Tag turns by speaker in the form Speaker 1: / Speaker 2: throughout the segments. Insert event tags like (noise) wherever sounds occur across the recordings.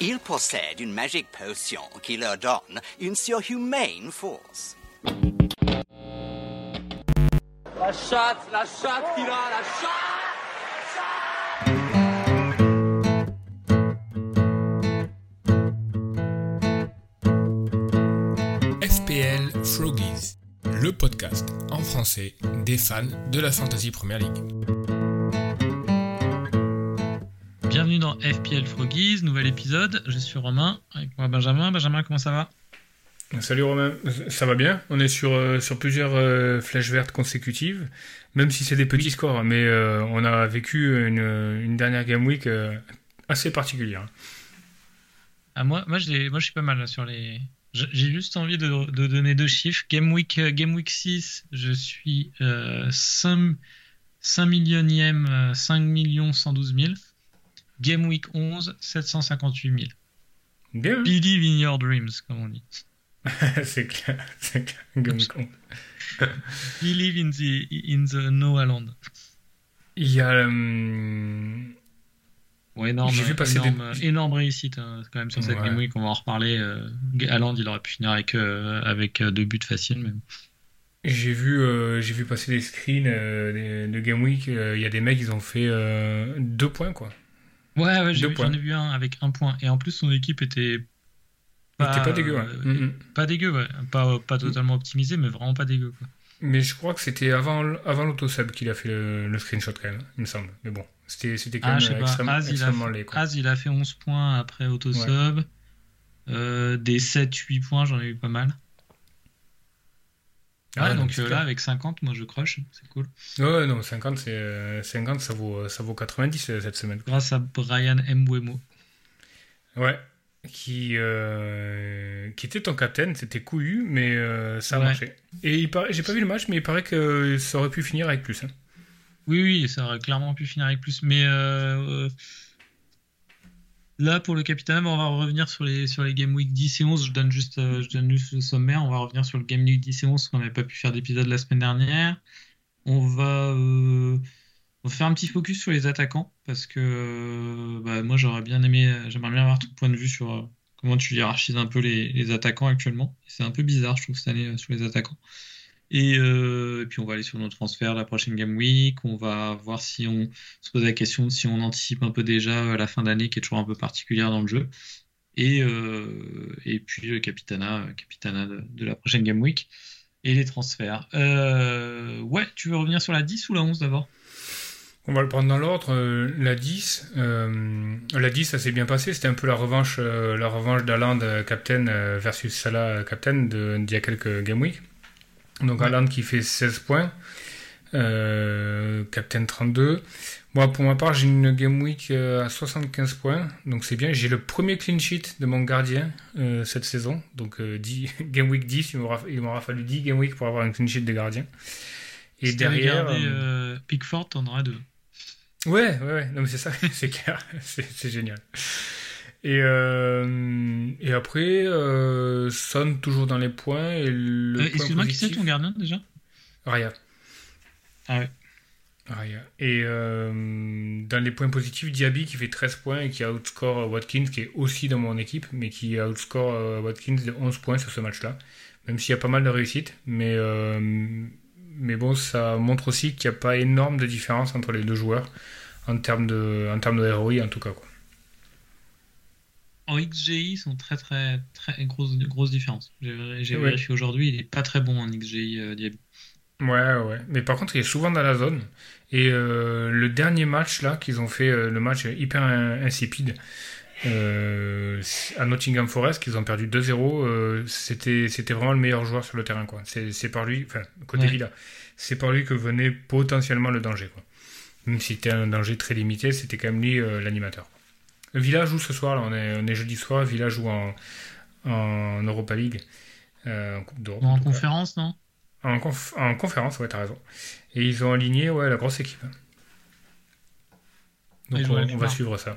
Speaker 1: Ils possèdent une magique potion qui leur donne une surhumaine force.
Speaker 2: La chatte, la chatte, Kira, la chatte
Speaker 3: FPL Froggies, le podcast en français des fans de la Fantasy Premier League.
Speaker 4: FPL Froggies, nouvel épisode. Je suis Romain, avec moi Benjamin. Benjamin, comment ça va?
Speaker 3: Salut Romain, ça va bien On est sur, euh, sur plusieurs euh, flèches vertes consécutives, même si c'est des petits scores, mais euh, on a vécu une, une dernière Game Week assez particulière.
Speaker 4: Ah, moi, moi, moi, je suis pas mal là, sur les, j'ai juste envie de, donner deux chiffres. Game Week, Game Week 6, je suis 5, 5 millionième, 5 millions 112 000. Game Week 11, 758 000.
Speaker 3: Bien.
Speaker 4: Believe in your dreams, comme on dit. (laughs)
Speaker 3: c'est clair, c'est clair. Game Week 11. (laughs)
Speaker 4: Believe in the, in the Noah Land.
Speaker 3: Il y a. Euh,
Speaker 4: énorme, J'ai vu passer énorme, énorme réussite hein, quand même sur cette Game Week. On va en reparler. Euh, il aurait pu finir avec, euh, avec euh, deux buts faciles. Mais...
Speaker 3: J'ai vu, euh, j'ai vu passer des screens de Game Week. Il y a des mecs, ils ont fait deux points, quoi.
Speaker 4: Ouais, ouais j'en ai, vu un avec un point. Et en plus, son équipe était
Speaker 3: pas, pas dégueu, ouais. Mm-hmm.
Speaker 4: Pas dégueu, ouais. Pas, pas totalement optimisé, mais vraiment pas dégueu, quoi.
Speaker 3: Mais je crois que c'était avant, avant l'autosub qu'il a fait le, le, screenshot, quand même, il me semble. Mais bon. C'était quand ah, même extrêmement, Az, extrêmement
Speaker 4: il a fait, il a fait 11 points après Autosub. Euh, des 7-8 points, j'en ai eu pas mal. Ah, donc euh, là, avec 50, moi je crush, c'est cool.
Speaker 3: Ouais, non, 50, 50 euh, ça, vaut, ça vaut 90 cette semaine.
Speaker 4: Grâce à Brian Mbwemo.
Speaker 3: Ouais, qui, qui était ton captain, c'était couillu, mais ça a marché. Et il j'ai pas vu le match, mais il paraît que ça aurait pu finir avec plus. Hein.
Speaker 4: Oui, oui, ça aurait clairement pu finir avec plus. Mais euh, euh, là, pour le capitaine, on va revenir sur les, sur les Game Week 10 et 11. Je donne juste, euh, je donne juste le sommaire. On va revenir sur le Game Week 10 et 11, parce qu'on n'avait pas pu faire d'épisode la semaine dernière. On va, faire un petit focus sur les attaquants, parce que bah, moi, j'aurais bien aimé, j'aimerais bien avoir ton point de vue sur comment tu hiérarchises un peu les, les attaquants actuellement. C'est un peu bizarre, je trouve, cette année sur les attaquants. Euh, et, puis on va aller sur nos transferts la prochaine Game Week. On va voir si on se pose la question si on anticipe un peu déjà la fin d'année qui est toujours un peu particulière dans le jeu. Et, euh, et puis le Capitana, Capitana de, la prochaine Game Week. Et les transferts. Euh, ouais, tu veux revenir sur la 10 ou la 11 d'abord?
Speaker 3: On va le prendre dans l'ordre. la 10, la 10, ça s'est bien passé. C'était un peu la revanche, la revanche d'Aland Captain versus Salah Captain d'il y a quelques Game Week. Donc Alan qui fait 16 points. Euh, Captain 32. Moi, pour ma part, j'ai une Game Week euh, à 75 points. Donc c'est bien. J'ai le premier clean sheet de mon gardien euh, cette saison. Donc 10, (laughs) Game Week 10, il m'aura fallu 10 Game Week pour avoir un clean sheet de gardien.
Speaker 4: Et si derrière. Euh, Pickford, t'en auras deux.
Speaker 3: Ouais, ouais, ouais. Non, mais c'est ça, (laughs) c'est clair. (laughs) c'est génial. Et, euh, et après, euh, Son toujours dans les points. Et
Speaker 4: euh, Excuse-moi, qui c'est ton gardien déjà?
Speaker 3: Raya.
Speaker 4: Ah ouais.
Speaker 3: Raya. Et euh, dans les points positifs, Diaby qui fait 13 points et qui outscore Watkins, qui est aussi dans mon équipe, mais qui outscore Watkins de 11 points sur ce match-là. Même s'il y a pas mal de réussite. Mais, mais bon, ça montre aussi qu'il n'y a pas énorme de différence entre les deux joueurs en termes de, en termes de ROI en tout cas. Quoi
Speaker 4: en XGI sont très très très grosses grosse différences. J'ai vérifié aujourd'hui, il est pas très bon en XGI euh, Diaby.
Speaker 3: Ouais, ouais. Mais par contre, il est souvent dans la zone. Et euh, le dernier match là qu'ils ont fait, euh, le match hyper insipide à Nottingham Forest, qu'ils ont perdu 2-0, c'était c'était vraiment le meilleur joueur sur le terrain quoi. C'est par lui, enfin côté Villa, c'est par lui que venait potentiellement le danger quoi. Même si c'était un danger très limité, c'était quand même lui l'animateur. Villa joue ce soir, là, on, est, on est jeudi soir, Villa joue en, en Europa League, euh, en Coupe d'Europe.
Speaker 4: En conférence, non?
Speaker 3: En, en, conférence, ouais, t'as raison. Et ils ont aligné ouais, la grosse équipe. Donc on, va suivre ça.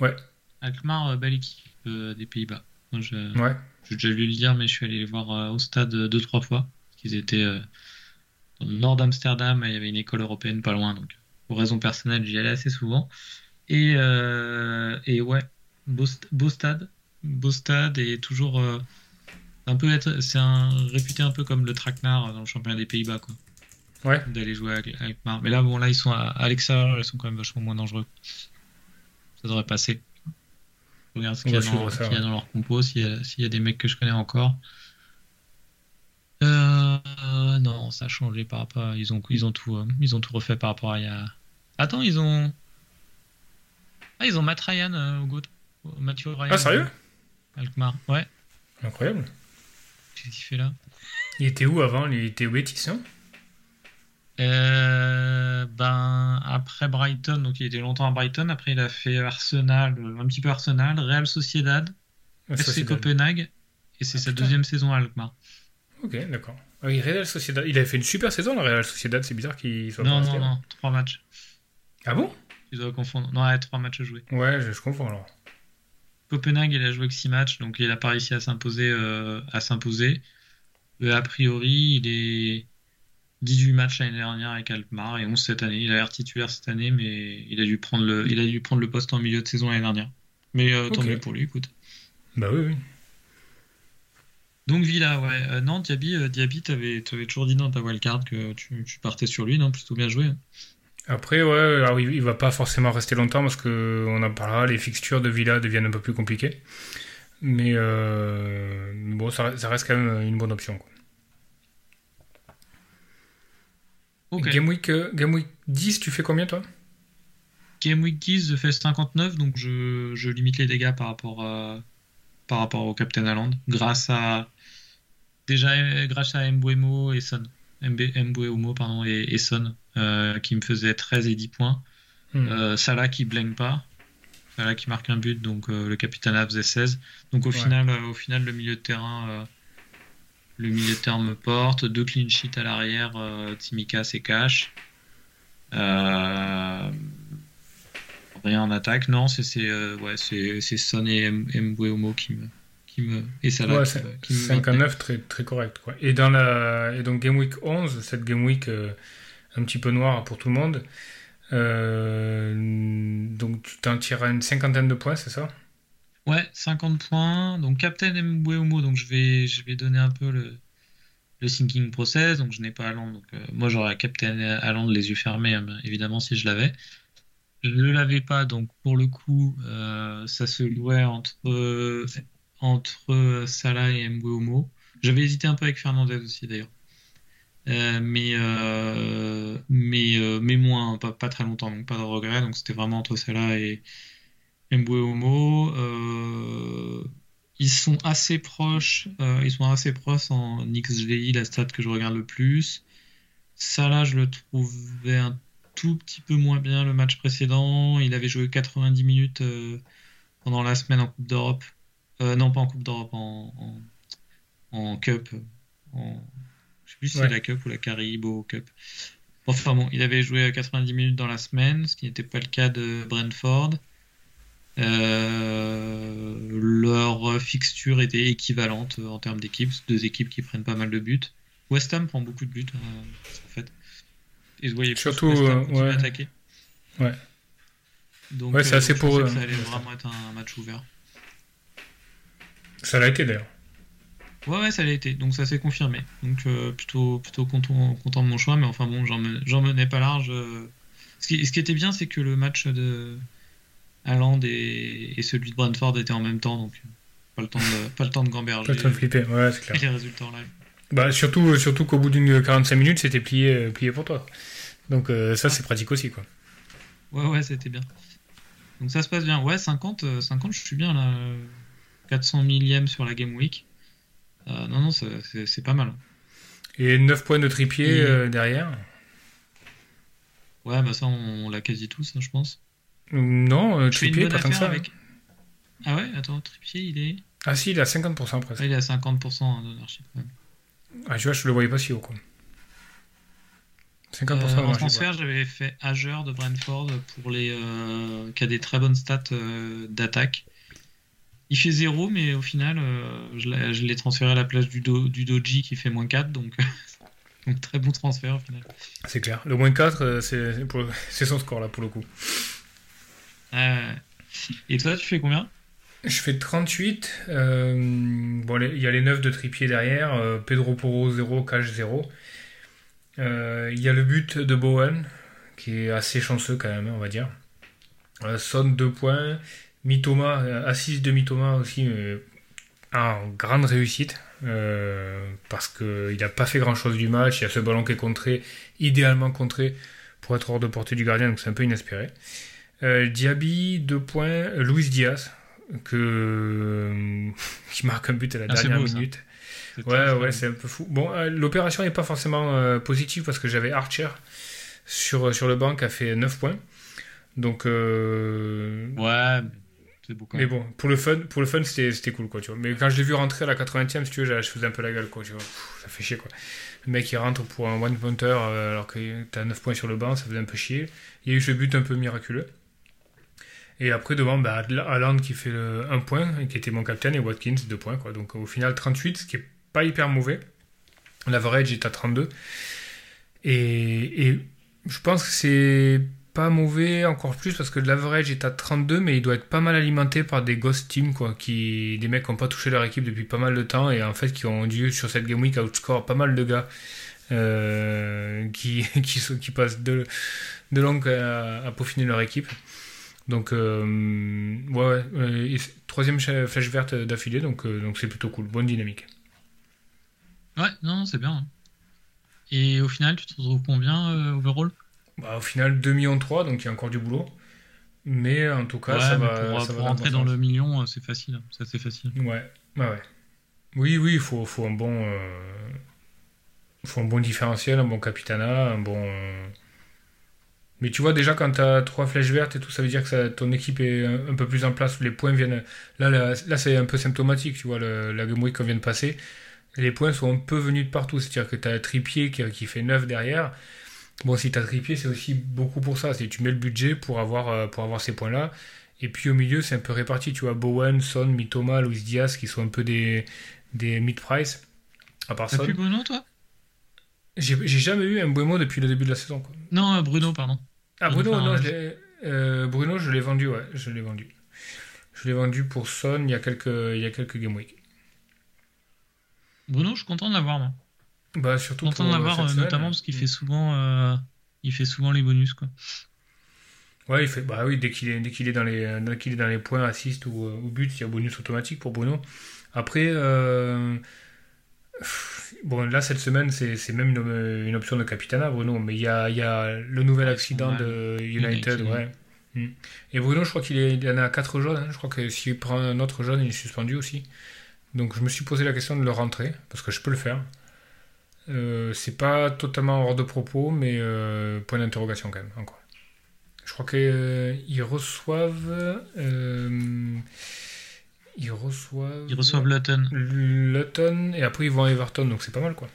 Speaker 3: Ouais.
Speaker 4: Alkmaar, euh, belle équipe euh, des Pays-Bas.
Speaker 3: Je, ouais.
Speaker 4: J'ai déjà vu le dire, mais je suis allé les voir au stade deux, trois fois. Ils étaient dans le nord d'Amsterdam, il y avait une école européenne pas loin, donc pour raison personnelle, j'y allais assez souvent. Et, euh, et ouais, beau, st- beau stade, beau stade et toujours euh, un peu être, c'est un réputé un peu comme le traquenard dans le championnat des Pays-Bas quoi.
Speaker 3: Ouais.
Speaker 4: D'aller jouer à Al- Alkmaar. Mais là bon là ils sont à, à l'extérieur, ils sont quand même vachement moins dangereux. Ça devrait passer. Je regarde ce qu'il y a, dans, y a leur compo, s'il y, a- s'il y a des mecs que je connais encore. Euh, non, ça a changé par rapport. à- Ils ont, ils ont tout, ils ont tout refait par rapport à il y a. Attends, ils ont. Ah, ils ont Matt Ryan euh, au goat. Mathieu Ryan.
Speaker 3: Ah, sérieux?
Speaker 4: Alkmaar. Ouais.
Speaker 3: Incroyable.
Speaker 4: Qu'est-ce qu'il fait là?
Speaker 3: Il était où avant? Il était au Betis, non
Speaker 4: Euh, Ben après Brighton, donc il était longtemps à Brighton. Après, il a fait Arsenal, euh, un petit peu Arsenal, Real Sociedad, FC
Speaker 3: Sociedad.
Speaker 4: Copenhague, et c'est
Speaker 3: Ah,
Speaker 4: sa
Speaker 3: putain.
Speaker 4: deuxième saison à Alkmaar.
Speaker 3: Ok, d'accord. Ah oui, Real Sociedad. Il avait fait une super saison, la Real Sociedad. C'est bizarre qu'il soit
Speaker 4: Non,
Speaker 3: pas
Speaker 4: non, non, trois matchs.
Speaker 3: Ah bon?
Speaker 4: Tu dois confondre. Non, ouais, trois matchs joués.
Speaker 3: Ouais, je, je confonds alors.
Speaker 4: Copenhague, il a joué que 6 matchs, donc il n'a pas réussi à s'imposer. euh, à s'imposer. Mais a priori, il est 18 matchs l'année dernière avec Alkmaar et 11 cette année. Il a l'air titulaire cette année, mais il a dû prendre le, il a dû prendre le poste en milieu de saison l'année dernière. Mais euh, tant mieux pour lui, écoute.
Speaker 3: Bah oui, oui.
Speaker 4: Donc Villa, ouais. Euh, non, Diaby, euh, Diaby t'avais, t'avais toujours dit dans ta wildcard que tu, tu partais sur lui, non? Plutôt bien joué. hein.
Speaker 3: Après, ouais, alors il, va pas forcément rester longtemps parce que on en parlera, les fixtures de Villa deviennent un peu plus compliquées. Mais euh, bon, ça, ça reste quand même une bonne option. Quoi. Game, week, euh, Game Week 10, tu fais combien toi?
Speaker 4: Game Week 10, je fais 59, donc je, je limite les dégâts par rapport, à, par rapport au Captain Island. Grâce à. Déjà, euh, grâce à Mbuemo et Son. Mbuemo, pardon, et, et Son, euh, qui me faisaient 13 et 10 points. Euh, Salah qui blank pas. Salah qui marque un but, donc euh, le Capitana faisait 16. Donc au,
Speaker 3: Ouais.
Speaker 4: final, euh, au final, le milieu de terrain. euh, le milieu de terrain me porte, deux clean sheets à l'arrière, euh, Tsimikas et Cash. Euh, rien en attaque, non, c'est euh, ouais, c'est Son et M- Mbeumo qui me qui me et Salah
Speaker 3: Ouais,
Speaker 4: qui, qui me
Speaker 3: 5 à 9, très, très correct. Quoi. Et, dans la, et donc Game Week 11, cette Game Week euh, un petit peu noire pour tout le monde, euh, donc tu t'en tireras une cinquantaine de points, c'est ça?
Speaker 4: Ouais, 50 points. Donc Captain Mbeumo, donc je vais je vais donner un peu le le thinking process, donc je n'ai pas donc euh, moi j'aurais Captain Haaland les yeux fermés, hein, évidemment si je l'avais. Je ne l'avais pas, donc pour le coup, euh, ça se jouait entre entre Salah et Mbeumo. J'avais hésité un peu avec Fernandez aussi d'ailleurs. Euh, mais, euh, mais, euh, mais moins, pas, pas très longtemps, donc pas de regret. Donc c'était vraiment entre Salah et. Euh, ils sont assez proches, ils sont assez proches en XGI, la stat que je regarde le plus. Salah, je le trouvais un tout petit peu moins bien le match précédent. Il avait joué 90 minutes pendant la semaine en Coupe d'Europe. Non, pas en Coupe d'Europe, en, en, Cup. Je sais plus si
Speaker 3: Ouais.
Speaker 4: c'est la Cup ou la Caribou Cup. Enfin bon, il avait joué 90 minutes dans la semaine, ce qui n'était pas le cas de Brentford. Euh, leur fixture était équivalente en termes d'équipes, deux équipes qui prennent pas mal de buts. West Ham prend beaucoup de buts euh, en fait. Et vous voyez plus
Speaker 3: Surtout,
Speaker 4: West Ham
Speaker 3: euh, ouais.
Speaker 4: attaquer.
Speaker 3: Ouais.
Speaker 4: Donc,
Speaker 3: Ouais, c'est
Speaker 4: euh,
Speaker 3: assez pour eux,
Speaker 4: ça
Speaker 3: hein,
Speaker 4: allait
Speaker 3: ça.
Speaker 4: vraiment être un match ouvert.
Speaker 3: Ça l'a été d'ailleurs.
Speaker 4: Ouais, ouais, ça l'a été. Donc ça s'est confirmé. Donc euh, plutôt, plutôt content, content de mon choix. Mais enfin bon, j'en menais, pas large. euh. Ce qui, ce qui était bien, c'est que le match de Haaland et, et celui de Brentford étaient en même temps. Donc pas le temps de, pas le temps de gamberger
Speaker 3: Pas le temps de flipper, ouais, c'est clair.
Speaker 4: les résultats en live.
Speaker 3: Bah, surtout surtout qu'au bout d'une 45 minutes, c'était plié, euh, plié pour toi. Donc euh, ça, c'est pratique aussi. quoi.
Speaker 4: Ouais, ouais, c'était bien. Donc ça se passe bien. Ouais, 50, euh, 50 je suis bien là. euh, 400 millième sur la Game Week. Euh, non, non, c'est pas mal.
Speaker 3: Et 9 points de tripier
Speaker 4: Et-
Speaker 3: euh, derrière.
Speaker 4: Ouais, bah ça, on, on l'a quasi tous, hein, je pense.
Speaker 3: Non, euh, tripier, pas tant que ça.
Speaker 4: avec. Ah ouais, attends, Trippier, il est.
Speaker 3: Ah si, il est à 50% presque.
Speaker 4: Ah, il est à 50% hein, d'ownership. ouais.
Speaker 3: Ah, tu vois, je le voyais pas si haut. Quoi. 50%
Speaker 4: Euh, en transfert, j'avais fait Hager de Brentford pour les euh, qui a des très bonnes stats euh, d'attaque. Il fait 0, mais au final, euh, je l'ai transféré à la place du, do, du Doji qui fait moins 4, donc, (laughs) donc très bon transfert au final.
Speaker 3: C'est clair. Le moins 4, euh, (laughs) c'est son score là pour le coup.
Speaker 4: Euh, et toi, tu fais combien?
Speaker 3: Je fais 38. Euh, bon, il y a les 9 de Tripier derrière. euh, Pedro Porro 0, Cash 0. Euh, Il y a le but de Bowen, qui est assez chanceux quand même, on va dire. Son 2 points. Mitoma, euh, assist de Mitoma aussi, en grande réussite. euh, parce qu'il n'a pas fait grand chose du match. Il y a ce ballon qui est contré, idéalement contré, pour être hors de portée du gardien, donc c'est un peu inespéré. Euh, Diaby, 2 points. Euh, Luis Diaz, que, (laughs) qui marque un but à la
Speaker 4: Ah,
Speaker 3: dernière
Speaker 4: beau,
Speaker 3: minute. Ouais, ouais, c'est un peu fou. Bon, euh, l'opération n'est pas forcément euh, positive parce que j'avais Archer sur, sur le banc qui a fait 9 points. Donc, euh,
Speaker 4: Ouais, mais c'est beau quand
Speaker 3: mais
Speaker 4: même.
Speaker 3: bon, pour le fun, pour le fun c'était cool, quoi, tu vois. Mais quand je l'ai vu rentrer à la 80e, si tu veux, je faisais un peu la gueule, quoi, tu vois. Pff, ça fait chier, quoi. Le mec, il rentre pour un one-pointer euh, alors que t'as 9 points sur le banc, ça faisait un peu chier. Il y a eu ce but un peu miraculeux. Et après, devant, bah, Haaland qui fait le 1 point, qui était mon capitaine, et Watkins 2 points, quoi. Donc, au final, 38, ce qui est pas hyper mauvais. L'average est à 32. Et, et je pense que c'est pas mauvais encore plus parce que l'average est à 32, mais il doit être pas mal alimenté par des ghost teams, quoi, qui, des mecs qui n'ont pas touché leur équipe depuis pas mal de temps et en fait qui ont dû sur cette game week outscore pas mal de gars euh, qui, (laughs) qui, qui passent de, de à, à peaufiner leur équipe. Donc, euh, ouais, ouais, euh, troisième flèche verte d'affilée, donc donc c'est plutôt cool, bonne dynamique.
Speaker 4: Ouais, non, non, c'est bien. hein. Et au final, tu te retrouves combien overall?
Speaker 3: Bah, au final, 2 millions 3, donc il y a encore du boulot. Mais en tout cas,
Speaker 4: Ouais,
Speaker 3: ça va,
Speaker 4: pour,
Speaker 3: ça
Speaker 4: pour
Speaker 3: va
Speaker 4: rentrer dans le million, euh, c'est facile. Ça, c'est facile.
Speaker 3: Ouais, ouais, ouais. Oui, oui, il faut, faut un bon. euh, faut un bon différentiel, un bon capitana, un bon. Mais tu vois, déjà, quand tu as trois flèches vertes et tout, ça veut dire que ça- ton équipe est un, un peu plus en place. Les points viennent. Là, là, là, c'est un peu symptomatique, tu vois, le- la game week qu'on vient de passer. Les points sont un peu venus de partout. C'est-à-dire que tu as Tripier qui, qui fait 9 derrière. Bon, si tu as Tripier, c'est aussi beaucoup pour ça. C'est tu mets le budget pour avoir, euh, pour avoir ces points-là. Et puis au milieu, c'est un peu réparti. Tu vois, Bowen, Son, Mitoma, Luis Diaz qui sont un peu des, des mid-price. À part Son.
Speaker 4: plus Bruno, toi?
Speaker 3: J'ai jamais eu un Buemo depuis le début de la saison. Quoi.
Speaker 4: Non, euh, Bruno, pardon.
Speaker 3: Ah,
Speaker 4: Bruno
Speaker 3: Bruno, non,
Speaker 4: Fernandes.
Speaker 3: je l'ai- euh, Bruno, je l'ai vendu, ouais, je l'ai vendu. Je l'ai vendu pour Son il y a quelques, il y a quelques game week.
Speaker 4: Bruno, je suis content de l'avoir, moi.
Speaker 3: Bah, surtout
Speaker 4: content
Speaker 3: cette
Speaker 4: euh,
Speaker 3: semaine.
Speaker 4: notamment parce qu'il fait souvent, euh, il fait souvent les bonus, quoi.
Speaker 3: Ouais, il fait, bah oui, dès qu'il est, dès qu'il est dans les, dès qu'il est dans les points, assist ou, ou but, il y a bonus automatique pour Bruno. Après, euh, bon, là, cette semaine, c'est, c'est même une, une option de capitana, Bruno, mais il y a, il y a le nouvel
Speaker 4: Ouais,
Speaker 3: accident
Speaker 4: ouais.
Speaker 3: de United,
Speaker 4: United.
Speaker 3: ouais. Mm. Et Bruno, je crois qu'il est, il en a 4 jaunes, hein. je crois que s'il prend un autre jaune, il est suspendu aussi. Donc, je me suis posé la question de le rentrer, parce que je peux le faire. Euh, c'est pas totalement hors de propos, mais euh, point d'interrogation quand même, encore. Je crois qu'ils reçoivent. euh, ils reçoivent.
Speaker 4: Ils reçoivent Luton.
Speaker 3: Luton et après ils vont à Everton, donc c'est pas mal quoi.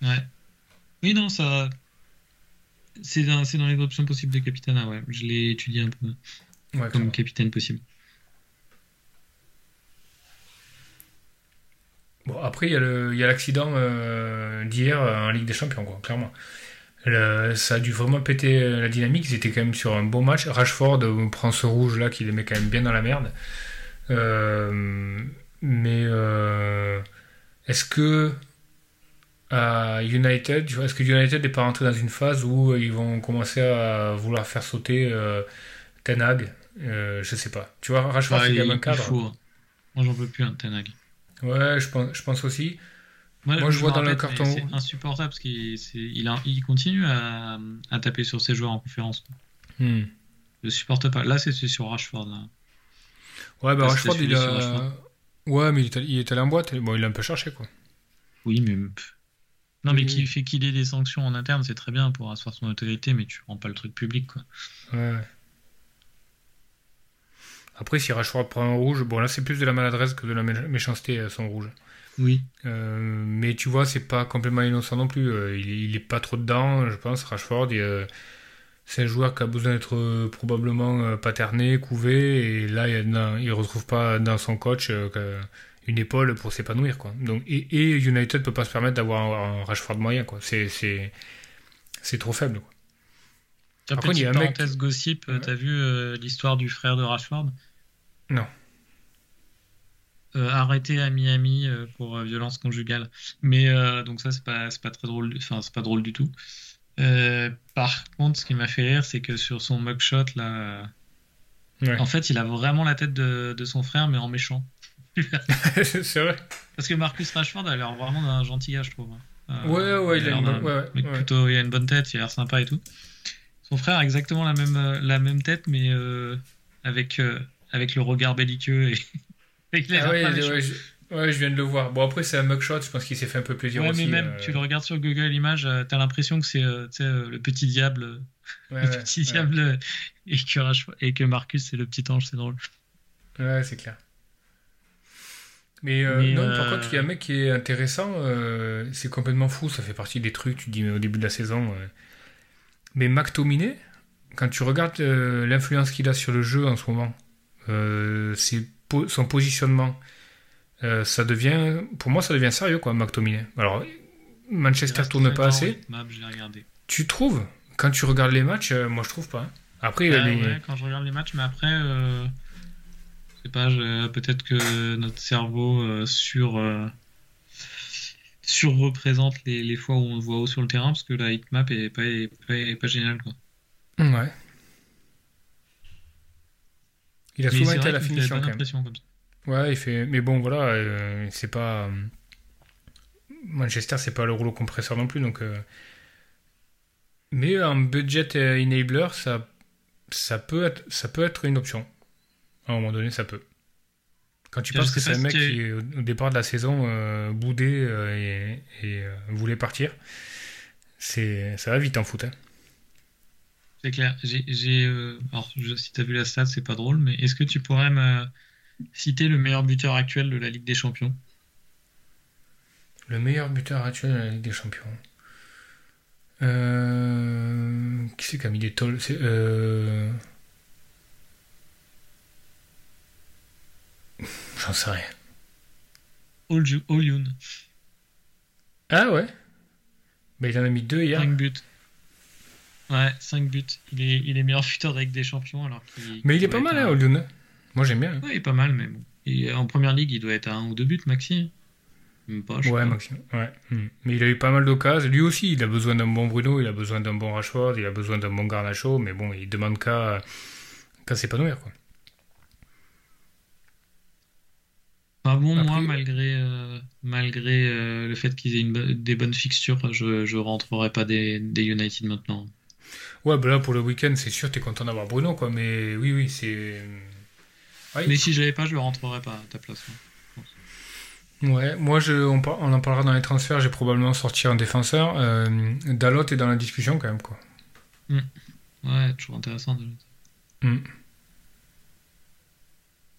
Speaker 4: Ouais. Oui, non, ça. C'est dans, dans les options possibles de Capitana, ouais. Je l'ai étudié un peu
Speaker 3: Ouais,
Speaker 4: comme capitaine possible.
Speaker 3: Bon, après il y a l'accident euh, d'hier euh, en Ligue des Champions, quoi, clairement. Le- ça a dû vraiment péter la dynamique. Ils étaient quand même sur un bon match. Rashford euh, prend ce rouge là qui les met quand même bien dans la merde. Euh, mais euh, est-ce que à United, est-ce que United n'est pas rentré dans une phase où ils vont commencer à vouloir faire sauter euh, Ten Hag? Euh, Je sais pas. Tu vois, Rashford
Speaker 4: Ouais,
Speaker 3: c'est quand même un cadre.
Speaker 4: faut. Moi, j'en peux plus, un Ten Hag.
Speaker 3: Ouais, je pense, je pense aussi.
Speaker 4: Moi,
Speaker 3: Moi, je vois dans le carton.
Speaker 4: C'est insupportable parce qu'il il, continue à, à taper sur ses joueurs en conférence.
Speaker 3: Hmm.
Speaker 4: Je supporte pas. Là, c'est sur Rashford. Là.
Speaker 3: Ouais, bah
Speaker 4: Là,
Speaker 3: Rashford, il a.
Speaker 4: Rashford.
Speaker 3: Ouais, mais il est, allé- en boîte. Bon, il l'a un peu cherché, quoi.
Speaker 4: Oui, mais. Non, mais qui fait qu'il ait des sanctions en interne, c'est très bien pour asseoir son autorité, mais tu rends pas le truc public, quoi.
Speaker 3: Ouais. Après, si Rashford prend un rouge, bon, là, c'est plus de la maladresse que de la mé- méchanceté, euh, son rouge.
Speaker 4: Oui.
Speaker 3: Euh, mais tu vois, c'est pas complètement innocent non plus. Euh, il, est- il est pas trop dedans, je pense. Rashford, euh, c'est un joueur qui a besoin d'être euh, probablement paterné, couvé, et là, il, non, il retrouve pas dans son coach une épaule pour s'épanouir, quoi. Donc, et, et United peut pas se permettre d'avoir un, un Rashford moyen, quoi. C'est, c'est, c'est trop faible, quoi. Par contre, il y
Speaker 4: petite
Speaker 3: a un mec-
Speaker 4: parenthèse gossip, euh,
Speaker 3: Ouais.
Speaker 4: t'as vu euh, l'histoire du frère de Rashford?
Speaker 3: Non.
Speaker 4: euh, arrêté à Miami euh, pour violence conjugale. Mais donc ça, c'est pas, pas très drôle, du- enfin, c'est pas drôle du tout. Par contre, ce qui m'a fait rire, c'est que sur son mugshot, là,
Speaker 3: Ouais.
Speaker 4: en fait, il a vraiment la tête de, de son frère, mais en méchant. (laughs)
Speaker 3: c'est vrai.
Speaker 4: Parce que Marcus Rashford a l'air vraiment d'un gentil gars, je trouve. Euh,
Speaker 3: Ouais, ouais, il a une ouais.
Speaker 4: plutôt, il a une bonne tête, il a l'air sympa et tout. Son frère a exactement la même, euh, la même tête, mais euh, avec, euh, avec le regard belliqueux et, (laughs) a
Speaker 3: Ah ouais, je... ouais, je viens de le voir. Bon, après, c'est un mugshot, je pense qu'il s'est fait un peu plaisir
Speaker 4: Ouais,
Speaker 3: aussi.
Speaker 4: mais même,
Speaker 3: euh,
Speaker 4: tu le regardes sur Google Images, t'as l'impression que c'est le petit diable,
Speaker 3: ouais,
Speaker 4: le petit diable, et que, Rashford- et que Marcus c'est le petit ange, c'est drôle.
Speaker 3: Ouais, c'est clair. Mais, euh,
Speaker 4: Mais,
Speaker 3: non, par contre, il y a un mec qui est intéressant, euh, c'est complètement fou, ça fait partie des trucs, tu dis mais au début de la saison. Mais McTominay, quand tu regardes euh, l'influence qu'il a sur le jeu en ce moment, euh, ses po- son positionnement, euh, ça devient, pour moi, ça devient sérieux, quoi, McTominay. Alors, Manchester tourne pas assez.
Speaker 4: oui, Map, je l'ai regardé.
Speaker 3: Tu trouves Quand tu regardes les matchs, moi je trouve pas. Après,
Speaker 4: Ouais,
Speaker 3: les-
Speaker 4: ouais, quand je regarde les matchs, mais après, je sais pas, peut-être que notre cerveau sur surreprésente les, les fois où on le voit haut sur le terrain, parce que la hitmap est pas, est pas, est pas géniale, quoi.
Speaker 3: Ouais. Il a
Speaker 4: Mais
Speaker 3: souvent été à la finition
Speaker 4: bonne
Speaker 3: quand même.
Speaker 4: comme ça.
Speaker 3: Ouais, il fait. Mais bon, voilà, euh, c'est pas. euh, Manchester, c'est pas le rouleau compresseur non plus, donc. euh, Mais un budget enabler, ça, ça peut être, ça peut être une option. À un moment donné, ça peut. Quand tu penses que c'est un mec
Speaker 4: tu-
Speaker 3: qui, au au départ de la saison, euh, boudait euh, et, et, euh, voulait partir, c'est, ça va vite en foot. hein.
Speaker 4: C'est clair. J'ai, euh, alors, je, si t'as vu la stat, c'est pas drôle, mais est-ce que tu pourrais me citer le meilleur buteur actuel de la Ligue des Champions?
Speaker 3: Le meilleur buteur actuel de la Ligue des Champions. Euh... Qui c'est qui a mis des tolls C'est, euh... J'en sais rien.
Speaker 4: Youn.
Speaker 3: Ah ouais? Bah, Il en a mis deux hier.
Speaker 4: 5 buts. Ouais, 5 buts. Il est, il est meilleur la Ligue des Champions alors qu'il.
Speaker 3: Mais il est pas mal, hein,
Speaker 4: à-
Speaker 3: Olun. Moi j'aime bien. hein.
Speaker 4: Ouais, il est pas mal, mais bon. Et en première ligue, il doit être à un ou deux buts, maxi. Même pas, je
Speaker 3: Ouais. Ouais. Hmm. Mais il a eu pas mal d'occasions. Lui aussi, il a besoin d'un bon Bruno, il a besoin d'un bon Rashford, il a besoin d'un bon Garnacho, mais bon, il demande qu'à qu'à s'épanouir. Quoi.
Speaker 4: Enfin bon,
Speaker 3: Après-
Speaker 4: moi, malgré, euh, malgré euh, le fait qu'ils aient une des bonnes fixtures, je, je rentrerai pas des, des United maintenant.
Speaker 3: Ouais, bah là pour le week-end, c'est sûr, t'es content d'avoir Bruno, quoi. Mais oui, oui, c'est. Ouais,
Speaker 4: Mais si je l'avais pas, je le rentrerai pas à ta place. hein.
Speaker 3: Ouais, moi je, on, on en parlera dans les transferts, j'ai probablement sorti un défenseur. Euh, Dalot est dans la discussion quand même, quoi.
Speaker 4: Ouais, toujours intéressant. déjà.
Speaker 3: Hmm.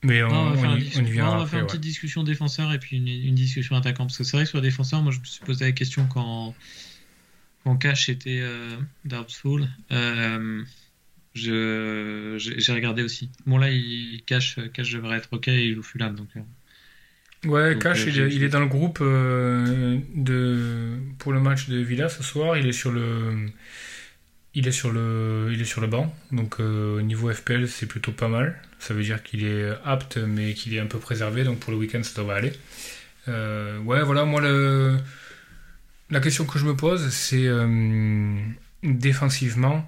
Speaker 3: Mais on,
Speaker 4: Non, on va faire,
Speaker 3: on
Speaker 4: un
Speaker 3: y,
Speaker 4: dis-
Speaker 3: on y
Speaker 4: non,
Speaker 3: viendra
Speaker 4: on va
Speaker 3: après.
Speaker 4: faire une
Speaker 3: ouais.
Speaker 4: petite discussion défenseur et puis une, une discussion attaquant. Parce que c'est vrai que sur les défenseurs, moi je me suis posé la question quand, quand Cash était euh, doubtful. Euh, j'ai regardé aussi. Bon là, il Cash, Cash devrait être ok et il joue Fulham. Donc, euh,
Speaker 3: Ouais,
Speaker 4: Donc,
Speaker 3: Cash,
Speaker 4: euh,
Speaker 3: il, il est dans le groupe de pour le match de Villa ce soir. Il est sur le, il est sur le, il est sur le banc. Donc euh, au niveau FPL, c'est plutôt pas mal. Ça veut dire qu'il est apte, mais qu'il est un peu préservé. Donc pour le week-end, ça devrait aller. Euh, ouais, voilà, moi la question que je me pose, c'est euh, défensivement.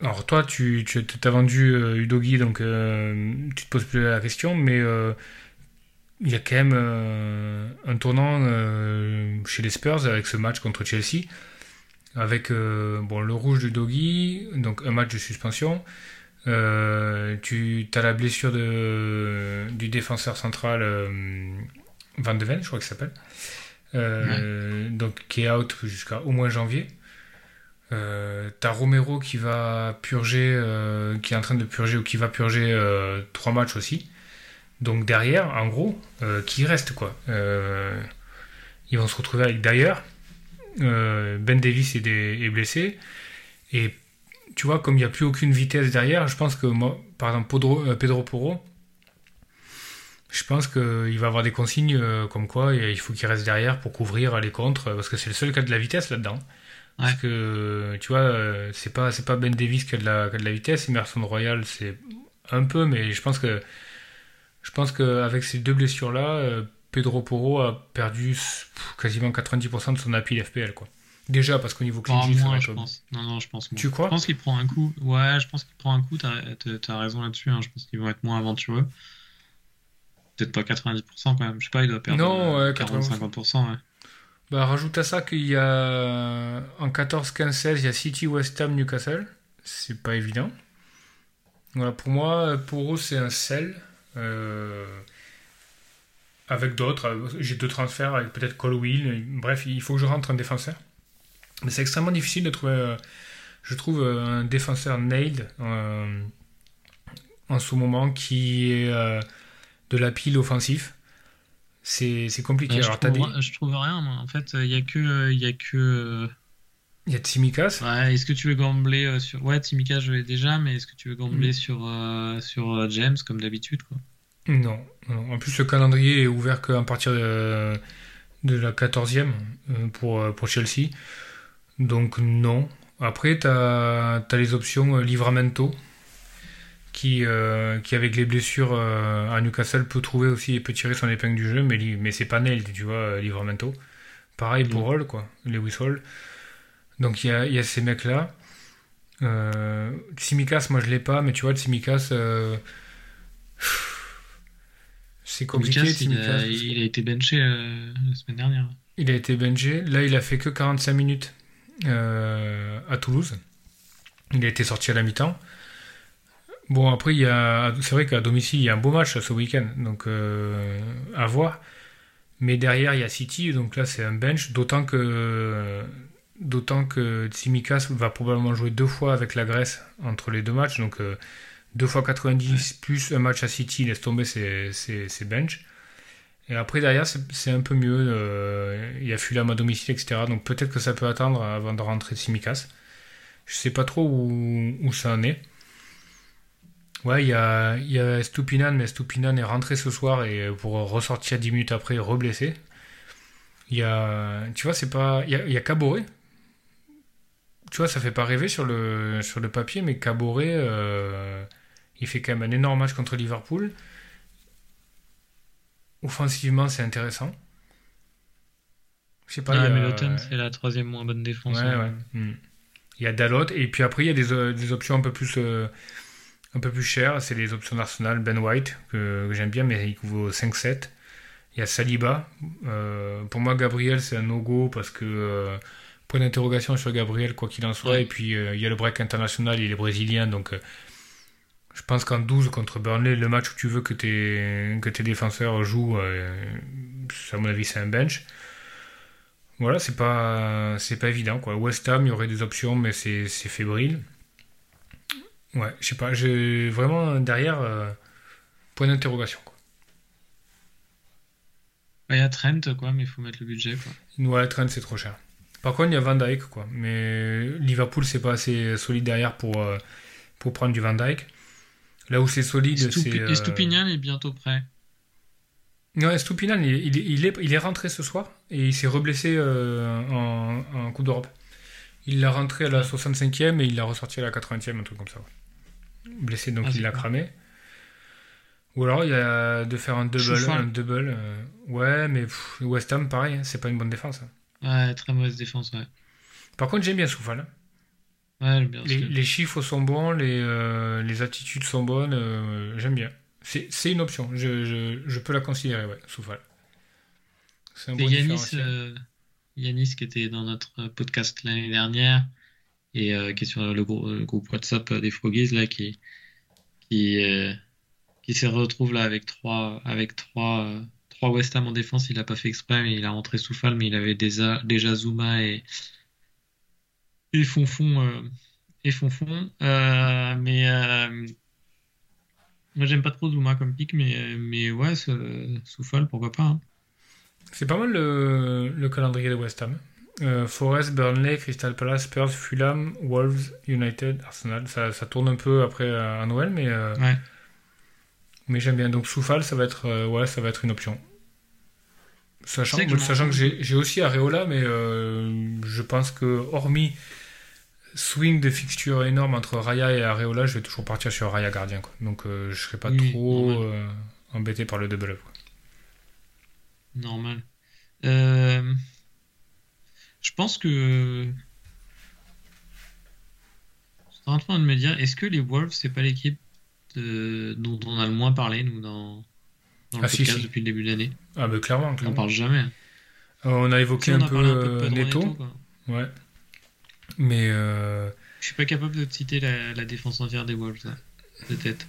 Speaker 3: Alors toi, tu, tu as vendu Udogi, donc tu te poses plus la question, mais il y a quand même un tournant chez les Spurs avec ce match contre Chelsea, avec euh, bon, le rouge de Doggy, donc un match de suspension. Euh, tu as la blessure de, du défenseur central euh, Van de Ven, je crois qu'il s'appelle, donc qui est out jusqu'à au moins janvier. Euh, T'as Romero qui va purger, euh, qui est en train de purger ou qui va purger euh, trois matchs aussi. Donc derrière, en gros, qui reste quoi Ils vont se retrouver avec d'ailleurs. Euh, ben Davis est, des- est blessé. Et tu vois, comme il n'y a plus aucune vitesse derrière, je pense que moi, par exemple, Pedro, euh, Pedro Porro, je pense qu'il va avoir des consignes euh, comme quoi il faut qu'il reste derrière pour couvrir les contres, parce que c'est le seul qui a de la vitesse là-dedans. Parce que, tu vois, c'est pas, c'est pas Ben Davis qui a, de la, qui a de la vitesse, Emerson Royal, c'est un peu, mais je pense que Je pense qu'avec ces deux blessures-là, Pedro Porro a perdu quasiment 90% de son appui FPL. Quoi. Déjà, parce qu'au niveau
Speaker 4: Oh,
Speaker 3: clean être-
Speaker 4: je pense. Non, non, je pense moins.
Speaker 3: Tu crois
Speaker 4: Je pense qu'il prend un coup. Ouais, je pense qu'il prend un coup. T'as as raison là-dessus. hein. Je pense qu'ils vont être moins aventureux. Peut-être pas 90% quand même. Je sais pas, il doit perdre
Speaker 3: Non,
Speaker 4: euh,
Speaker 3: ouais,
Speaker 4: 40-50%. Ouais.
Speaker 3: Bah, rajoute à ça qu'il y a en 14, 15, 16, il y a City, West Ham, Newcastle. C'est pas évident. Voilà, pour moi, Poro, c'est un euh, avec d'autres. euh, J'ai deux transferts avec peut-être Colwill. Bref, il faut que je rentre un défenseur. Mais c'est extrêmement difficile de trouver, euh, je trouve, euh, un défenseur nailed euh, en ce moment qui est euh, de la pile offensif. C'est compliqué.
Speaker 4: Ouais, je,
Speaker 3: Alors,
Speaker 4: trouve,
Speaker 3: des-
Speaker 4: je trouve rien, moi. En fait, il y a que. Il y a que
Speaker 3: il y a Tsimikas.
Speaker 4: Ouais, est-ce que tu veux gambler sur. Ouais, Timika, je l'ai déjà, mais est-ce que tu veux gambler
Speaker 3: Mm.
Speaker 4: sur, sur James, comme d'habitude, quoi
Speaker 3: Non, non. En plus, le calendrier est ouvert qu'à partir de, de la 14e euh, pour, euh, pour Chelsea. Donc, non. Après, tu as, les options euh, Livramento, qui, euh, qui avec les blessures euh, à Newcastle, peut trouver aussi et peut tirer son épingle du jeu, mais, mais c'est pas nailed, tu vois, Livramento. Pareil pour
Speaker 4: Mm.
Speaker 3: Hall, quoi, Lewis Hall. Donc, il y a, y a ces mecs-là. Euh, Tsimikas, moi, je l'ai pas, mais tu vois, Tsimikas... euh, c'est compliqué,
Speaker 4: Tsimikas, il, a,
Speaker 3: parce que-
Speaker 4: il a été benché euh, la semaine dernière.
Speaker 3: il a été benché. Là, il a fait que 45 minutes euh, à Toulouse. Il a été sorti à la mi-temps. Bon, après, il y a, c'est vrai qu'à domicile, il y a un beau match ce week-end, donc euh, à voir. Mais derrière, il y a City, donc là, c'est un bench. D'autant que, d'autant que Tsimikas va probablement jouer deux fois avec la Grèce entre les deux matchs. Donc, euh, deux fois 90 plus un match à City, laisse tomber ses, ses, ses bench. Et après, derrière, c'est un peu mieux. euh, il y a Fulham à domicile, etc. Donc peut-être que ça peut attendre avant de rentrer Tsimikas. Je sais pas trop où, où ça en est. Ouais, il y a, il y a Stupinan, mais Stupinan est rentré ce soir et pour ressortir 10 minutes après, reblessé. Il y a, tu vois, c'est pas, il y a, il y a Caboret. Tu vois, ça fait pas rêver sur le, sur le papier, mais Caboret, euh, il fait quand même un énorme match contre Liverpool. Offensivement, c'est intéressant. Je sais pas, y a-
Speaker 4: mais c'est la troisième moins bonne défense.
Speaker 3: Ouais,
Speaker 4: hein.
Speaker 3: ouais. Hmm. Il y a Dalot, et puis après, il y a des, euh, des options un peu plus, euh, un peu plus chères. C'est les options d'Arsenal, Ben White, que, que j'aime bien, mais il vaut 5-7. Il y a Saliba. Euh, pour moi, Gabriel, c'est un no-go parce que euh, point d'interrogation sur Gabriel, quoi qu'il en soit.
Speaker 4: Ouais.
Speaker 3: Et puis, il y a le break international, il est brésilien, donc je pense qu'en 12 contre Burnley, le match où tu veux que tes, que tes défenseurs jouent, euh, à mon avis, c'est un bench. Voilà, c'est pas, c'est pas évident quoi. West Ham, il y aurait des options, mais c'est, fébrile. Ouais, je sais pas, j'ai vraiment derrière euh, point d'interrogation
Speaker 4: Il y a Trent, quoi, mais il faut mettre le budget, quoi.
Speaker 3: Ouais, Trent c'est trop cher. Par contre, il y a Van Dyke quoi, mais Liverpool c'est pas assez solide derrière pour euh, pour prendre du Van Dyke. Là où c'est solide,
Speaker 4: Stupi-
Speaker 3: c'est.
Speaker 4: Et
Speaker 3: euh,
Speaker 4: Stupinian est bientôt prêt.
Speaker 3: Ouais, Stupinan, il, il, il est, il est rentré ce soir et il s'est reblessé euh, en, en Coupe d'Europe. Il l'a rentré à la 65e et il l'a ressorti à la 80e, un truc comme ça. Blessé, donc
Speaker 4: Ah,
Speaker 3: il l'a cramé. Ou alors il y a de faire un double. Un double euh, ouais, mais pff, West Ham, pareil, hein, c'est pas une bonne défense. hein.
Speaker 4: Ouais, très mauvaise défense, ouais.
Speaker 3: Par contre, j'aime bien Soufal.
Speaker 4: Ouais, bien
Speaker 3: Les,
Speaker 4: sûr.
Speaker 3: les chiffres sont bons, les, euh, les attitudes sont bonnes, euh, j'aime bien. C'est une option, je, je, je peux la considérer, ouais, Soufal. C'est un bon
Speaker 4: Yanis, euh, Yanis qui était dans notre podcast l'année dernière et euh, qui est sur le, grou- le groupe WhatsApp des Froggies là qui qui qui se retrouve là avec trois avec trois trois West Ham en défense. Il a pas fait exprès, mais il a rentré Soufal, mais il avait déjà déjà Zuma et et Fonfon euh, et Fonfon. Euh, mais euh, moi j'aime pas trop Zuma comme pick, mais mais ouais, Soufal pourquoi pas. hein.
Speaker 3: C'est pas mal le, le calendrier de West Ham. Euh, Forest, Burnley, Crystal Palace, Spurs, Fulham, Wolves, United, Arsenal. Ça, ça tourne un peu après euh, à Noël, mais,
Speaker 4: Ouais.
Speaker 3: mais j'aime bien. Donc Soufal, ça va être, ouais, ça va être une option. Sachant,
Speaker 4: que
Speaker 3: sachant que j'ai j'ai aussi Areola, mais euh, je pense que hormis swing de fixture énorme entre Raya et Areola, je vais toujours partir sur Raya gardien. Quoi. Donc euh, je serai pas
Speaker 4: Oui,
Speaker 3: trop euh, embêté par le double up.
Speaker 4: Normal. Euh, Je pense que. Je suis en train de me dire, est-ce que les Wolves, c'est pas l'équipe de- dont on a le moins parlé, nous, dans, dans le
Speaker 3: Ah,
Speaker 4: podcast
Speaker 3: si.
Speaker 4: depuis le début de l'année?
Speaker 3: Ah, bah clairement,
Speaker 4: On n'en
Speaker 3: clairement.
Speaker 4: parle jamais.
Speaker 3: Euh, On a évoqué
Speaker 4: Si, on
Speaker 3: un
Speaker 4: a
Speaker 3: peu,
Speaker 4: un
Speaker 3: Neto. Ouais. Mais euh,
Speaker 4: Je suis pas capable de te citer la, la défense entière des Wolves, là, de tête.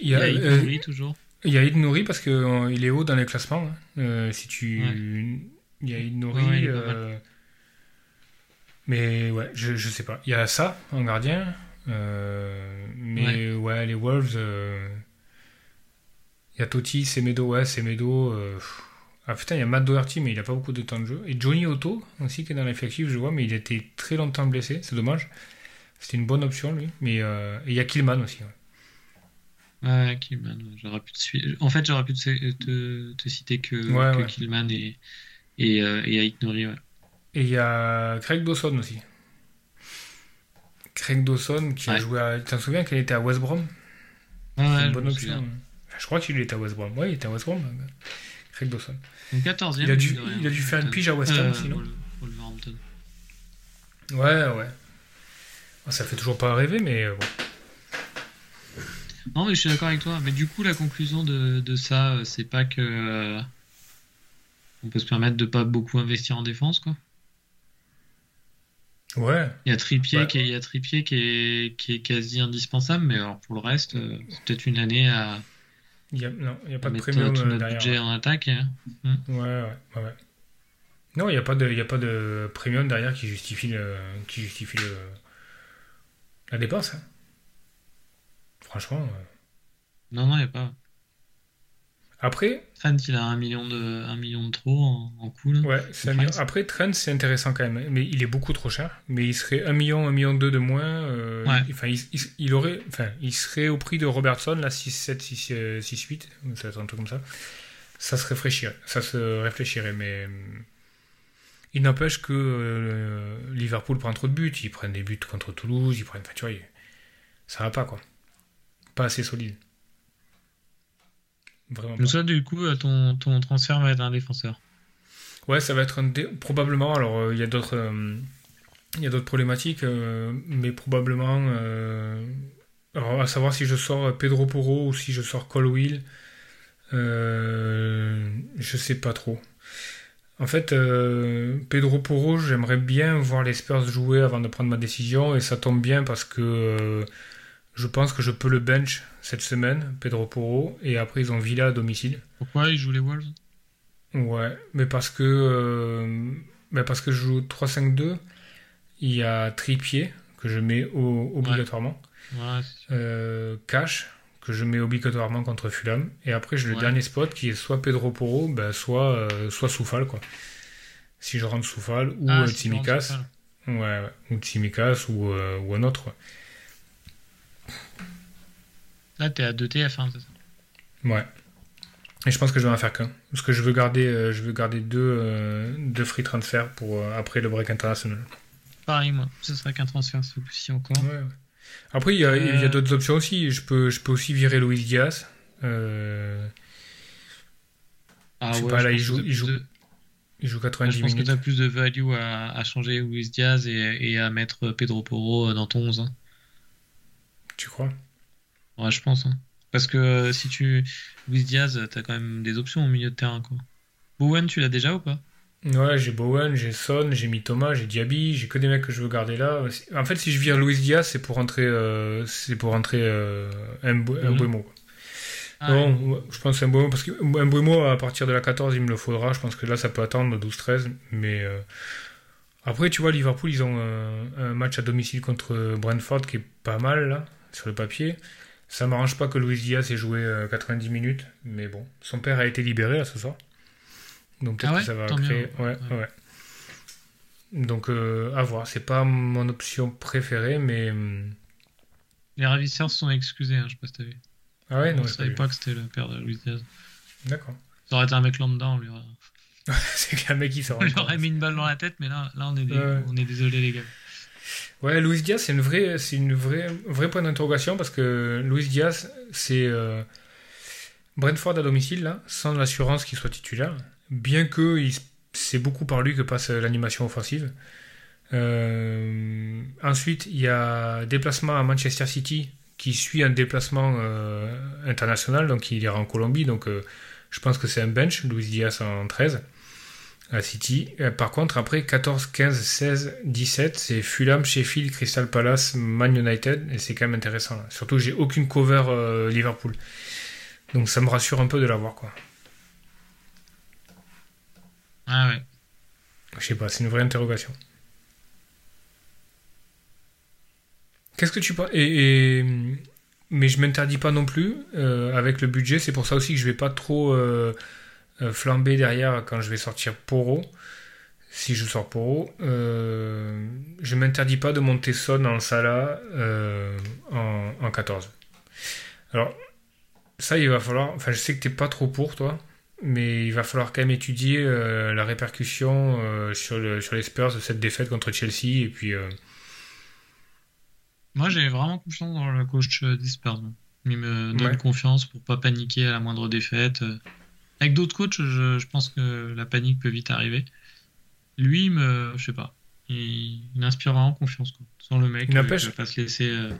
Speaker 3: il y a,
Speaker 4: Il y a
Speaker 3: euh,
Speaker 4: toujours.
Speaker 3: il y a Nouri parce qu'il est haut dans les classements. hein. Euh, si tu.
Speaker 4: Ouais.
Speaker 3: Il y a Nouri.
Speaker 4: Ouais, ouais,
Speaker 3: euh, Mais ouais, je, je sais pas. Il y a ça en gardien. euh, Mais ouais. les Wolves. euh, Il y a Totti, Semedo. Ouais, Semedo. euh, pff. Ah putain, il y a Matt Doherty, mais il a pas beaucoup de temps de jeu. Et Johnny Otto aussi qui est dans l'effectif, je vois, mais il a été très longtemps blessé. C'est dommage. C'était une bonne option lui. Mais euh, et il y a Killman aussi. ouais.
Speaker 4: Ouais, Killman, j'aurais pu te. En fait, j'aurais pu te, te, te citer que,
Speaker 3: Ouais,
Speaker 4: que
Speaker 3: ouais.
Speaker 4: Killman et, et, euh, et ouais.
Speaker 3: Et il y a Craig Dawson aussi. Craig Dawson qui a joué à. Tu t'en souviens qu'il était à West Brom?
Speaker 4: Ouais,
Speaker 3: C'est une bonne option.
Speaker 4: souviens.
Speaker 3: Enfin, je crois qu'il était à West Brom. Ouais, il était à West Brom. euh, Craig Dawson.
Speaker 4: Donc 14e.
Speaker 3: Il a dû- il a faire une pige à West Ham
Speaker 4: Euh,
Speaker 3: aussi, non
Speaker 4: Wol- Wolverhampton.
Speaker 3: Ouais, ouais. Ah, Ça fait toujours pas rêver, mais euh, bon.
Speaker 4: Non, mais je suis d'accord avec toi. Mais du coup, la conclusion de, de ça, euh, c'est pas que. euh, on peut se permettre de pas beaucoup investir en défense, quoi.
Speaker 3: Ouais.
Speaker 4: Il y a Trippier,
Speaker 3: Ouais.
Speaker 4: qui, est, il y a Trippier qui, est, qui est quasi indispensable, mais alors pour le reste, c'est peut-être une année à,
Speaker 3: Il y a, non, il y a pas de premium
Speaker 4: tout
Speaker 3: euh, derrière.
Speaker 4: budget en attaque. hein.
Speaker 3: Ouais, ouais, ouais, ouais. Non, il n'y a, pas de- y a pas de premium derrière qui justifie, le, qui justifie le, la dépense. hein. Franchement. euh.
Speaker 4: Non, non, il n'y a pas.
Speaker 3: Après,
Speaker 4: Trent, il a un million de, un million de trop en, en.
Speaker 3: Ouais, c'est. Après, Trent, c'est intéressant quand même, mais il est beaucoup trop cher. Mais il serait 1 million, 1 million 2 de moins. euh,
Speaker 4: Ouais.
Speaker 3: il- Enfin, il, il- il aurait, enfin, il serait au prix de Robertson, là, 6, 7, 6, euh, 6, 8, ça un truc comme ça. Ça se réfléchirait, ça se réfléchirait, mais euh, il n'empêche que euh, Liverpool prend trop de buts. Ils prennent des buts contre Toulouse, ils prennent, enfin, tu vois, ça va pas quoi. Pas assez solide. Vraiment.
Speaker 4: Donc ça, du coup, euh, ton, ton transfert va être un défenseur.
Speaker 3: Ouais, ça va être un dé- probablement. Alors, euh, il y a d'autres, euh, il y a d'autres problématiques, mais probablement. alors, à savoir si je sors Pedro Porro ou si je sors Colwill, euh, je sais pas trop. En fait, euh, Pedro Porro, j'aimerais bien voir les Spurs jouer avant de prendre ma décision, et ça tombe bien parce que euh, je pense que je peux le bench cette semaine, Pedro Porro, et après ils ont Villa à domicile.
Speaker 4: Pourquoi il joue les Wolves?
Speaker 3: Ouais, mais parce que, euh, mais parce que je joue 3-5-2, il y a Tripier que je mets au- obligatoirement, euh, Cash que je mets obligatoirement contre Fulham, et après j'ai le
Speaker 4: Ouais.
Speaker 3: dernier spot qui est soit Pedro Porro, ben, soit, euh, soit Soufal, quoi. Si je rentre Soufal ou
Speaker 4: Ah,
Speaker 3: Tsimikas, ouais, ou Tsimikas ou, ou un autre, quoi.
Speaker 4: Là, t'es à 2 TF1, c'est ça
Speaker 3: Ouais. Et je pense que je vais en faire qu'un. Parce que je veux garder, euh, je veux garder deux, euh, deux free transfers pour euh, après le break international.
Speaker 4: Pareil, moi. Ce serait qu'un transfert coup-ci encore.
Speaker 3: Ouais, ouais. Après, il y a,
Speaker 4: Euh.
Speaker 3: d'autres options aussi. Je peux, je peux aussi virer Luis Diaz.
Speaker 4: Ah
Speaker 3: Je sais
Speaker 4: ouais,
Speaker 3: pas,
Speaker 4: je
Speaker 3: là, il joue-
Speaker 4: que
Speaker 3: il joue
Speaker 4: de-
Speaker 3: il joue
Speaker 4: je
Speaker 3: 90
Speaker 4: pense que
Speaker 3: minutes.
Speaker 4: tu as plus de value à, à changer Luis Diaz et, et à mettre Pedro Porro dans ton 11. hein.
Speaker 3: Tu crois?
Speaker 4: Ouais, je pense. hein. Parce que euh, si tu. Luis Diaz, t'as quand même des options au milieu de terrain, quoi. Bowen, tu l'as déjà ou pas?
Speaker 3: Ouais, j'ai Bowen, j'ai Son, j'ai mis Thomas, j'ai Diaby, j'ai que des mecs que je veux garder là. En fait, si je vire Luis Diaz, c'est pour rentrer, euh, c'est pour rentrer euh, quoi.
Speaker 4: Ah,
Speaker 3: non,
Speaker 4: ouais,
Speaker 3: je pense Mbeumo, parce que Mbeumo, à partir de la 14, il me le faudra. Je pense que là, ça peut attendre 12-13. Mais euh, après, tu vois, Liverpool, ils ont un, un match à domicile contre Brentford qui est pas mal, là, sur le papier. Ça m'arrange pas que Luis Diaz ait joué euh, 90 minutes. Mais bon, son père a été libéré, là, ce soir. Donc peut-être
Speaker 4: Ah ouais
Speaker 3: que ça va
Speaker 4: Tant
Speaker 3: créer...
Speaker 4: mieux.
Speaker 3: Ouais,
Speaker 4: Ouais.
Speaker 3: Donc, euh, à voir. C'est pas mon option préférée, mais... hum,
Speaker 4: Les ravisseurs se sont excusés, hein, je sais pas si t'as vu.
Speaker 3: Ah ouais, non,
Speaker 4: on
Speaker 3: pas
Speaker 4: savait
Speaker 3: vu.
Speaker 4: pas que c'était le père de Luis Diaz.
Speaker 3: D'accord.
Speaker 4: Ça aurait été un mec lambda, on lui aurait, (laughs)
Speaker 3: C'est qu'un mec qui sort.
Speaker 4: on lui aurait mis une balle dans la tête, mais là, là on, est des- on est désolé, les gars.
Speaker 3: Ouais, Luis Diaz, c'est une vrai point d'interrogation parce que Luis Diaz, c'est, euh, Brentford à domicile, sans l'assurance qu'il soit titulaire, bien que c'est beaucoup par lui que passe l'animation offensive. Euh, ensuite, il y a déplacement à Manchester City qui suit un déplacement euh, international, donc il ira en Colombie, donc je pense que c'est un bench, Luis Diaz en 13 à City. par contre, après 14, 15, 16, 17, c'est Fulham, Sheffield, Crystal Palace, Man United, et c'est quand même intéressant. Surtout, j'ai aucune cover Liverpool. Donc ça me rassure un peu de l'avoir, quoi.
Speaker 4: Ah ouais.
Speaker 3: Je sais pas, c'est une vraie interrogation. Qu'est-ce que tu penses? Et, Mais je m'interdis pas non plus euh, avec le budget. C'est pour ça aussi que je vais pas trop euh, euh, flamber derrière quand je vais sortir Poro. Si je sors Poro, je m'interdis pas de monter Son en Sala en, en 14. Alors, ça, il va falloir. Enfin, je sais que t'es pas trop pour toi, mais il va falloir quand même étudier la répercussion sur, le, sur les Spurs de cette défaite contre Chelsea et puis
Speaker 4: moi, j'ai vraiment confiance dans le coach euh, des Spurs. Il me donne confiance pour pas paniquer à la moindre défaite. Avec d'autres coachs, je, pense que la panique peut vite arriver. Lui, me, je sais pas, il, inspire vraiment confiance. Quoi. Sans le mec, il ne va pas se laisser. Euh,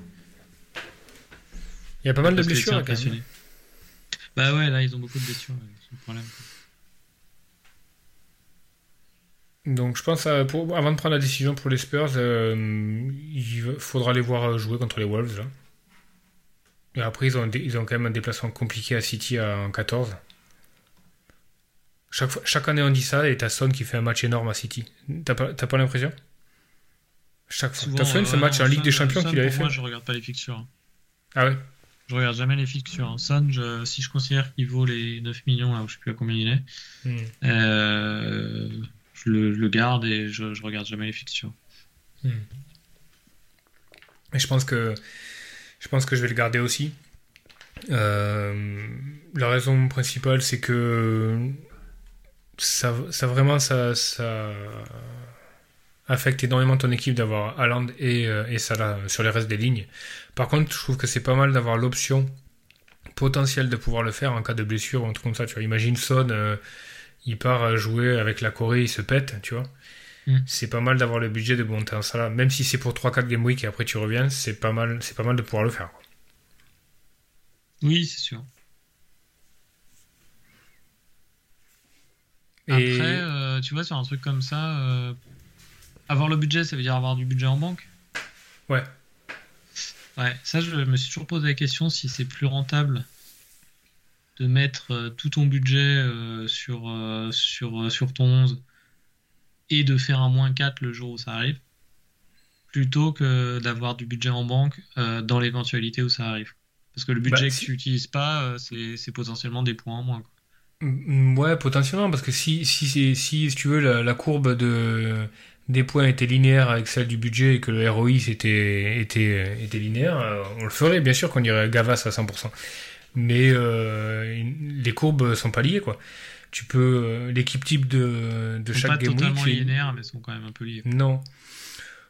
Speaker 3: il y a pas mal de blessures.
Speaker 4: Bah ouais, là, ils ont beaucoup de blessures. C'est le problème.
Speaker 3: Donc je pense, à, pour, avant de prendre la décision pour les Spurs, euh, il faudra les voir jouer contre les Wolves. Là. Et après, ils ont, ils ont quand même un déplacement compliqué à City en 14. Chaque, fois, chaque année, on dit ça, et t'as Son qui fait un match énorme à City. T'as pas, pas l'impression? Chaque fois. T'as fait ce match en Ligue des Champions qu'il avait fait
Speaker 4: Moi, je regarde pas les fixtures.
Speaker 3: Ah ouais?
Speaker 4: Je regarde jamais les fixtures. Son, si je considère qu'il vaut les 9 millions, là où je sais plus à combien il est, hmm. euh, je le, garde et je, je regarde jamais les fictions.
Speaker 3: Hmm. Et je pense que je pense que je vais le garder aussi. Euh, la raison principale, c'est que ça, ça vraiment ça, ça, affecte énormément ton équipe d'avoir Haaland et, euh, et Salah sur les restes des lignes. Par contre, je trouve que c'est pas mal d'avoir l'option potentielle de pouvoir le faire en cas de blessure ou un truc comme ça. Tu vois, imagine Son, euh, il part jouer avec la Corée, il se pète, tu vois. Mm. C'est pas mal d'avoir le budget de monter en salle. Même si c'est pour 3-4 game week et après tu reviens, c'est pas mal, c'est pas mal de pouvoir le faire.
Speaker 4: Oui, c'est sûr. Après, euh, tu vois, sur un truc comme ça, euh, avoir le budget, ça veut dire avoir du budget en banque
Speaker 3: Ouais.
Speaker 4: Ouais, ça, je me suis toujours posé la question si c'est plus rentable de mettre euh, tout ton budget sur, sur, sur ton 11 et de faire un moins 4 le jour où ça arrive, plutôt que d'avoir du budget en banque dans l'éventualité où ça arrive. Parce que le budget bah, que tu n'utilises pas, c'est potentiellement des points en moins.
Speaker 3: Ouais, potentiellement, parce que si, si, si, si tu veux, la, courbe de, des points était linéaire avec celle du budget et que le ROI était, était, était linéaire, on le ferait, bien sûr qu'on irait Gavas à 100% mais euh, les courbes sont pas liées quoi. Tu peux euh, l'équipe type de, de chaque
Speaker 4: pas
Speaker 3: game
Speaker 4: totalement
Speaker 3: week.
Speaker 4: linéaires, mais sont quand même un peu liées.
Speaker 3: Non.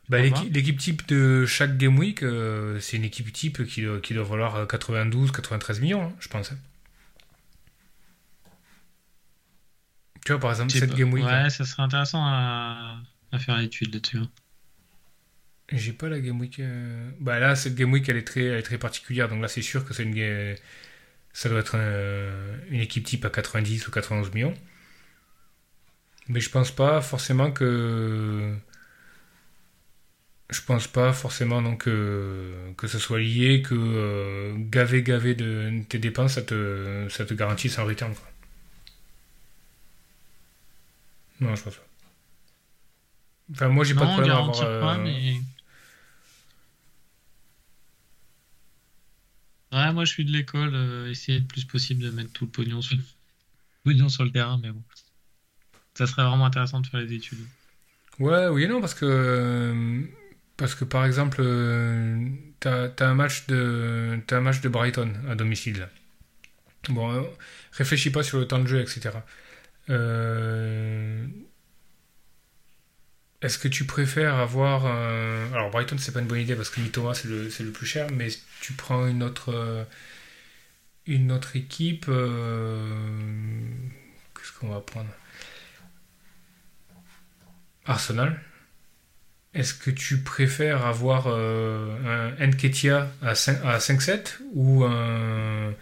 Speaker 3: Bah, l'équipe type de chaque game week, euh, c'est une équipe type qui, doit, qui doit valoir 92, 93 millions, hein, je pense. Tu vois, par exemple, cette game week.
Speaker 4: Ouais, ça serait intéressant à, à faire l'étude là-dessus.
Speaker 3: J'ai pas la game week. Bah là, cette game week, elle est très, elle est très particulière. Donc là, c'est sûr que c'est une, ça doit être une équipe type à 90 ou 91 millions. Mais je pense pas forcément que. Je pense pas forcément donc que, que ce soit lié, que euh, gaver gaver de tes dépenses, ça te, ça te garantisse un return. Quoi. Non, je pense pas. Enfin, moi, j'ai pas de problème à avoir.
Speaker 4: Pas, mais... Ouais, moi je suis de l'école, euh, essayer le plus possible de mettre tout le pognon sur, (laughs) pognon sur le terrain, mais bon. Ça serait vraiment intéressant de faire les études.
Speaker 3: Ouais, oui et non, parce que, parce que par exemple, euh, t'as as un, match de, as un match de Brighton à domicile. Bon, euh, réfléchis pas sur le temps de jeu, etc. Euh, est-ce que tu préfères avoir un... Alors Brighton c'est pas une bonne idée parce que Mitoma c'est le, le, plus cher, mais tu prends une autre, euh, une autre équipe. euh, Qu'est-ce qu'on va prendre? Arsenal. Est-ce que tu préfères avoir euh, un 5 à 5-7 ou un,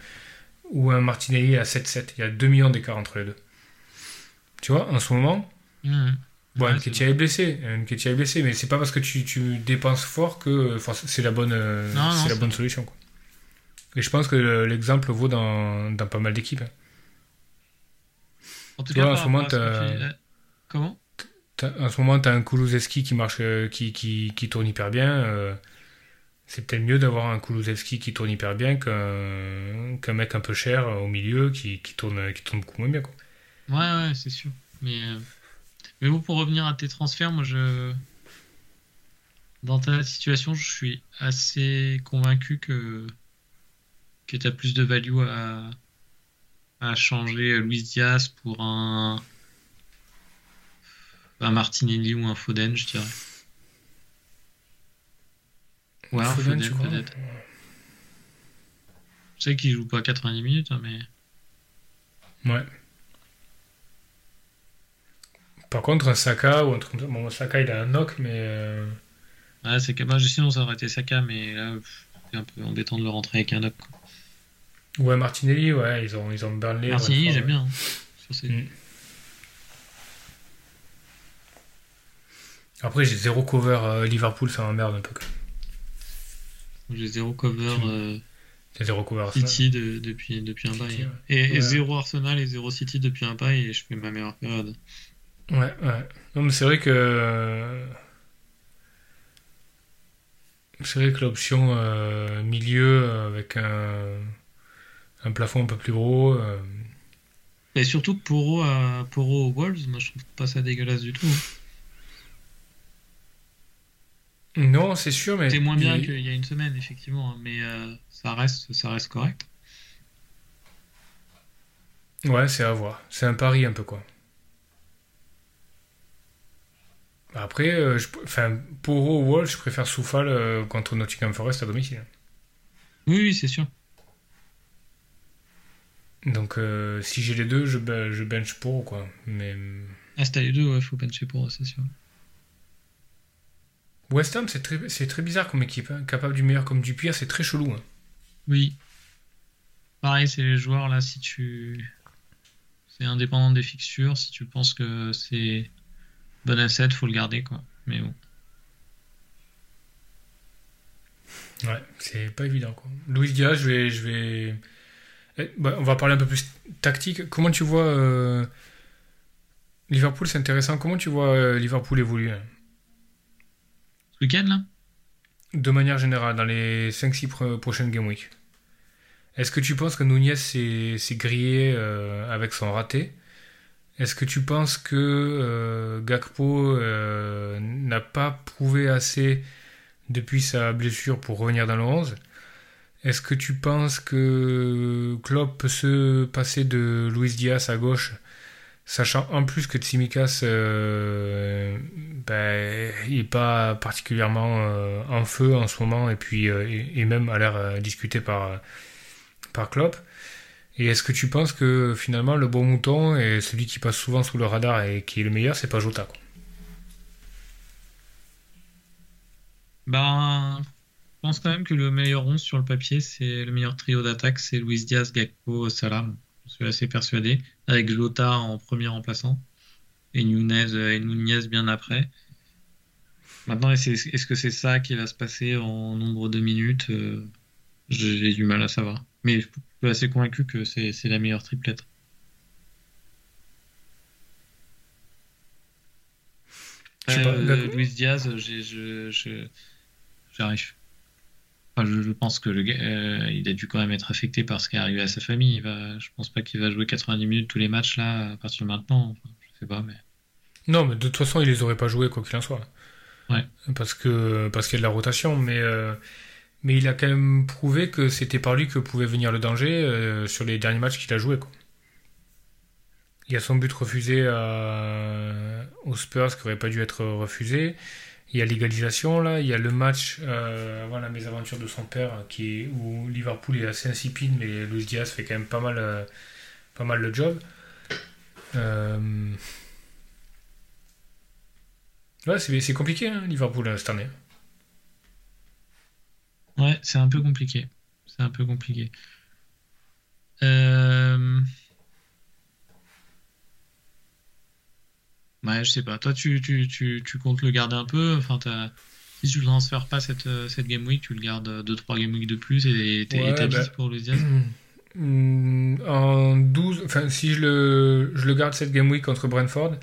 Speaker 3: ou un Martinelli à 7-7 Il y a 2 millions d'écart entre les deux. Tu vois, en ce moment,
Speaker 4: Mhm.
Speaker 3: Bon,
Speaker 4: Ouais,
Speaker 3: Nketiah est blessé, Nketiah est blessé, mais c'est pas parce que tu, tu dépenses fort que euh, c'est la bonne, euh,
Speaker 4: Non, non,
Speaker 3: c'est la bonne solution. Quoi. Et je pense que l'exemple vaut dans, dans pas mal d'équipes. hein.
Speaker 4: En tout
Speaker 3: Tu vois,
Speaker 4: cas,
Speaker 3: en ce moment, t'as-
Speaker 4: Comment?
Speaker 3: T'as- En ce moment, tu as un Kulusevski qui marche, euh, qui, qui, qui tourne hyper bien. euh, c'est peut-être mieux d'avoir un Kulusevski qui tourne hyper bien qu'un qu'un mec un peu cher au milieu qui, qui, tourne, qui tourne beaucoup moins bien. Quoi.
Speaker 4: Ouais, ouais, c'est sûr. Mais, euh, mais bon, pour revenir à tes transferts, moi, je. Dans ta situation, je suis assez convaincu que, que tu as plus de value à, à changer Luis Diaz pour un, un Martinelli ou un Foden, je dirais. Ouais, un
Speaker 3: Foden,
Speaker 4: peut-être. Je sais qu'il joue pas 90 minutes, hein, mais.
Speaker 3: Ouais. Par contre, un Saka ou un truc comme ça. Bon, Saka, il a un knock, mais. euh,
Speaker 4: Ouais, c'est que bah, sinon ça aurait été Saka, mais là, c'est un peu embêtant de le rentrer avec un knock. quoi.
Speaker 3: Ouais, Martinelli, ouais, ils ont, ils ont Burnley. Ouais,
Speaker 4: j'aime
Speaker 3: ouais.
Speaker 4: bien. hein, sur ces-
Speaker 3: Mm. Après, j'ai zéro cover euh, Liverpool, ça m'emmerde un peu.
Speaker 4: J'ai zéro cover euh,
Speaker 3: J'ai zéro cover.
Speaker 4: City de- depuis, depuis un bail.
Speaker 3: ouais.
Speaker 4: Et, et
Speaker 3: Ouais.
Speaker 4: zéro Arsenal et zéro City depuis un bail et je fais ma meilleure période.
Speaker 3: Ouais, ouais. Non, mais c'est vrai que. C'est vrai que l'option euh, milieu euh, avec un, un plafond un peu plus gros. euh,
Speaker 4: Et surtout Poro, à, Poro aux Wolves, moi je trouve pas ça dégueulasse du tout. hein.
Speaker 3: Non, c'est sûr, mais.
Speaker 4: C'est moins bien
Speaker 3: il-
Speaker 4: qu'il y a une semaine, effectivement, hein, mais euh, ça, reste, ça reste correct.
Speaker 3: Ouais, c'est à voir. C'est un pari un peu, quoi. Après, euh, je... enfin, Wall, je préfère Soufal euh, contre Nottingham Forest à domicile.
Speaker 4: Oui, oui, c'est sûr.
Speaker 3: Donc, euh, si j'ai les deux, je, be- je bench pour, quoi. Mais
Speaker 4: Ah, si t'as les deux, ouais, faut bencher Poro, c'est sûr.
Speaker 3: West Ham, c'est très, très bizarre comme équipe. hein. Capable du meilleur comme du pire, c'est très chelou. hein.
Speaker 4: Oui. Pareil, c'est les joueurs là, si tu. C'est indépendant des fixtures, si tu penses que c'est bon asset, faut le garder quoi. Mais bon.
Speaker 3: Ouais, c'est pas évident, quoi. Luis Diaz, je vais. Je vais... Eh, bah, on va parler un peu plus tactique. Comment tu vois. euh, Liverpool, c'est intéressant. Comment tu vois euh, Liverpool évoluer hein?
Speaker 4: Ce week-end là?
Speaker 3: De manière générale, dans les 5-6 pro- prochaines Game Week. Est-ce que tu penses que Nunez s'est s'est grillé euh, avec son raté? Est-ce que tu penses que euh, Gakpo euh, n'a pas prouvé assez depuis sa blessure pour revenir dans le 11 Est-ce que tu penses que Klopp peut se passer de Luis Diaz à gauche Sachant en plus que Tsimikas euh, ben, il est pas particulièrement en feu en ce moment et puis et, même a l'air discuté par par Klopp? Et est-ce que tu penses que finalement le bon mouton et celui qui passe souvent sous le radar et qui est le meilleur, c'est pas Jota quoi?
Speaker 4: Ben, je pense quand même que le meilleur 11 sur le papier, c'est le meilleur trio d'attaque, c'est Luis Diaz, Gakpo, Salah. Je suis assez persuadé. Avec Jota en premier remplaçant et Nunez et Nunez bien après. Maintenant, est-ce que c'est ça qui va se passer en nombre de minutes? Euh, J'ai du mal à savoir. Mais suis assez convaincu que c'est la meilleure triplette.
Speaker 3: Pas,
Speaker 4: Euh, Luis Diaz, j'arrive. Enfin, je, je pense que le gars, euh, il a dû quand même être affecté par ce qui est arrivé à sa famille. Il va, je pense pas qu'il va jouer 90 minutes tous les matchs là à partir de maintenant. Enfin, je sais pas, mais
Speaker 3: Non, mais de toute façon, il les aurait pas joués quoi qu'il en soit.
Speaker 4: Ouais.
Speaker 3: Parce que parce qu'il y a de la rotation, mais euh, mais il a quand même prouvé que c'était par lui que pouvait venir le danger euh, sur les derniers matchs qu'il a joué. Il y a son but refusé aux Spurs qui aurait pas dû être refusé. il y a l'égalisation là, il y a le match euh, avant la mésaventure de son père qui où Liverpool est assez insipide, mais Luis Diaz fait quand même pas mal, euh, pas mal le job. Ouais, c'est c'est compliqué hein, Liverpool cette année.
Speaker 4: Ouais, c'est un peu compliqué. C'est un peu compliqué. Euh... Ouais, je sais pas. Toi, tu, tu, tu, tu comptes le garder un peu? Enfin, t'as- si tu le transfères pas cette, euh, cette game week, tu le gardes 2-3 game week de plus et t'es
Speaker 3: Ouais, bah.
Speaker 4: pour le Diaz?
Speaker 3: Hmm, En 12, enfin si je le, je le garde cette game week contre Brentford,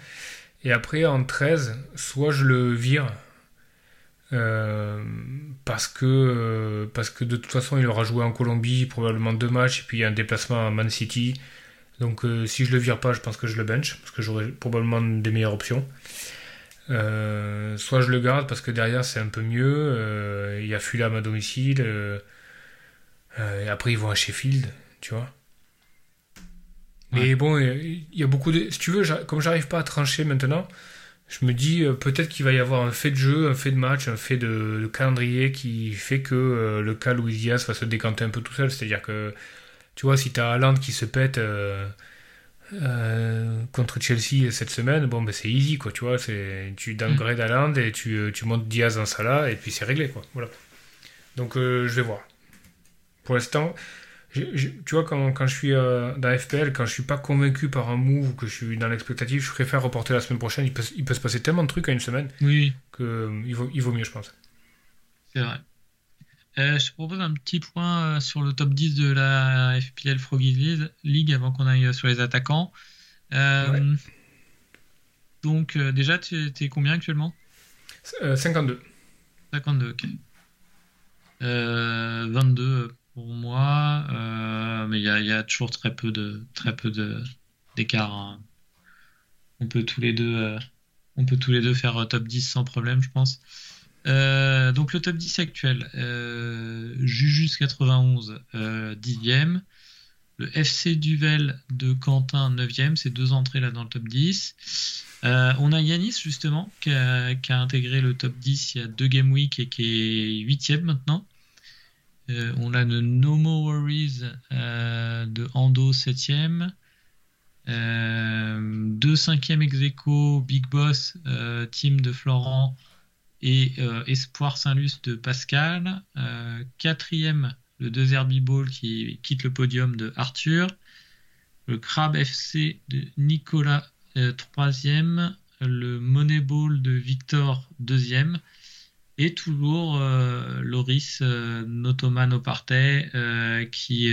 Speaker 3: et après en 13, soit je le vire, euh, parce que, euh, parce que de toute façon il aura joué en Colombie, probablement deux matchs, et puis il y a un déplacement à Man City. Donc euh, si je le vire pas, je pense que je le bench, parce que j'aurai probablement des meilleures options. Soit je le garde parce que derrière c'est un peu mieux, il y a Fulham à domicile, et après ils vont à Sheffield, tu vois. Mais
Speaker 4: Ouais.
Speaker 3: bon, il y a beaucoup de... Si tu veux, comme j'arrive pas à trancher maintenant, je me dis euh, peut-être qu'il va y avoir un fait de jeu, un fait de match, un fait de, de calendrier qui fait que euh, le cas Luis Diaz va se décanter un peu tout seul. C'est-à-dire que, tu vois, si t'as Haaland qui se pète euh, contre Chelsea cette semaine, bon, ben c'est easy, quoi, tu vois. Tu downgrade Haaland et tu, tu montes Diaz en Salah et puis c'est réglé, quoi. Voilà. Donc je vais voir. Pour l'instant, tu vois, quand, quand je suis euh, dans FPL, quand je suis pas convaincu par un move ou que je suis dans l'expectative, je préfère reporter la semaine prochaine. Il peut, il peut se passer tellement de trucs à une semaine
Speaker 4: Oui,
Speaker 3: que euh, il vaut, il vaut mieux, je pense.
Speaker 4: c'est vrai. Euh, je te propose un petit point euh, sur le top 10 de la FPL Froggy League- avant qu'on aille sur les attaquants.
Speaker 3: Ouais.
Speaker 4: Donc, déjà, tu es combien actuellement?
Speaker 3: Euh, 52.
Speaker 4: 52, ok. Euh, 22 pour moi, euh, mais il y a, toujours très peu de très peu de d'écart. hein. On peut tous les deux, euh, on peut tous les deux faire euh, top 10 sans problème, je pense. Donc le top 10 actuel, Jujus 91, euh, 10e. Le FC Duvel de Quentin 9e, c'est deux entrées là dans le top 10. Euh, on a Yanis justement qui a, intégré le top 10 il y a deux game week et qui est 8e maintenant. Euh, on a le No More Worries euh, de Ando 7e. Euh, deux 5e ex Big Boss, euh, team de Florent et Espoir Saint-Luc de Pascal. Quatrième, le 2 Herbie Ball qui quitte le podium de Arthur. Le Crab FC de Nicolas, troisième. Le Moneyball de Victor, deuxième. Et toujours euh, Loris euh, Notoman Opartet euh, qui,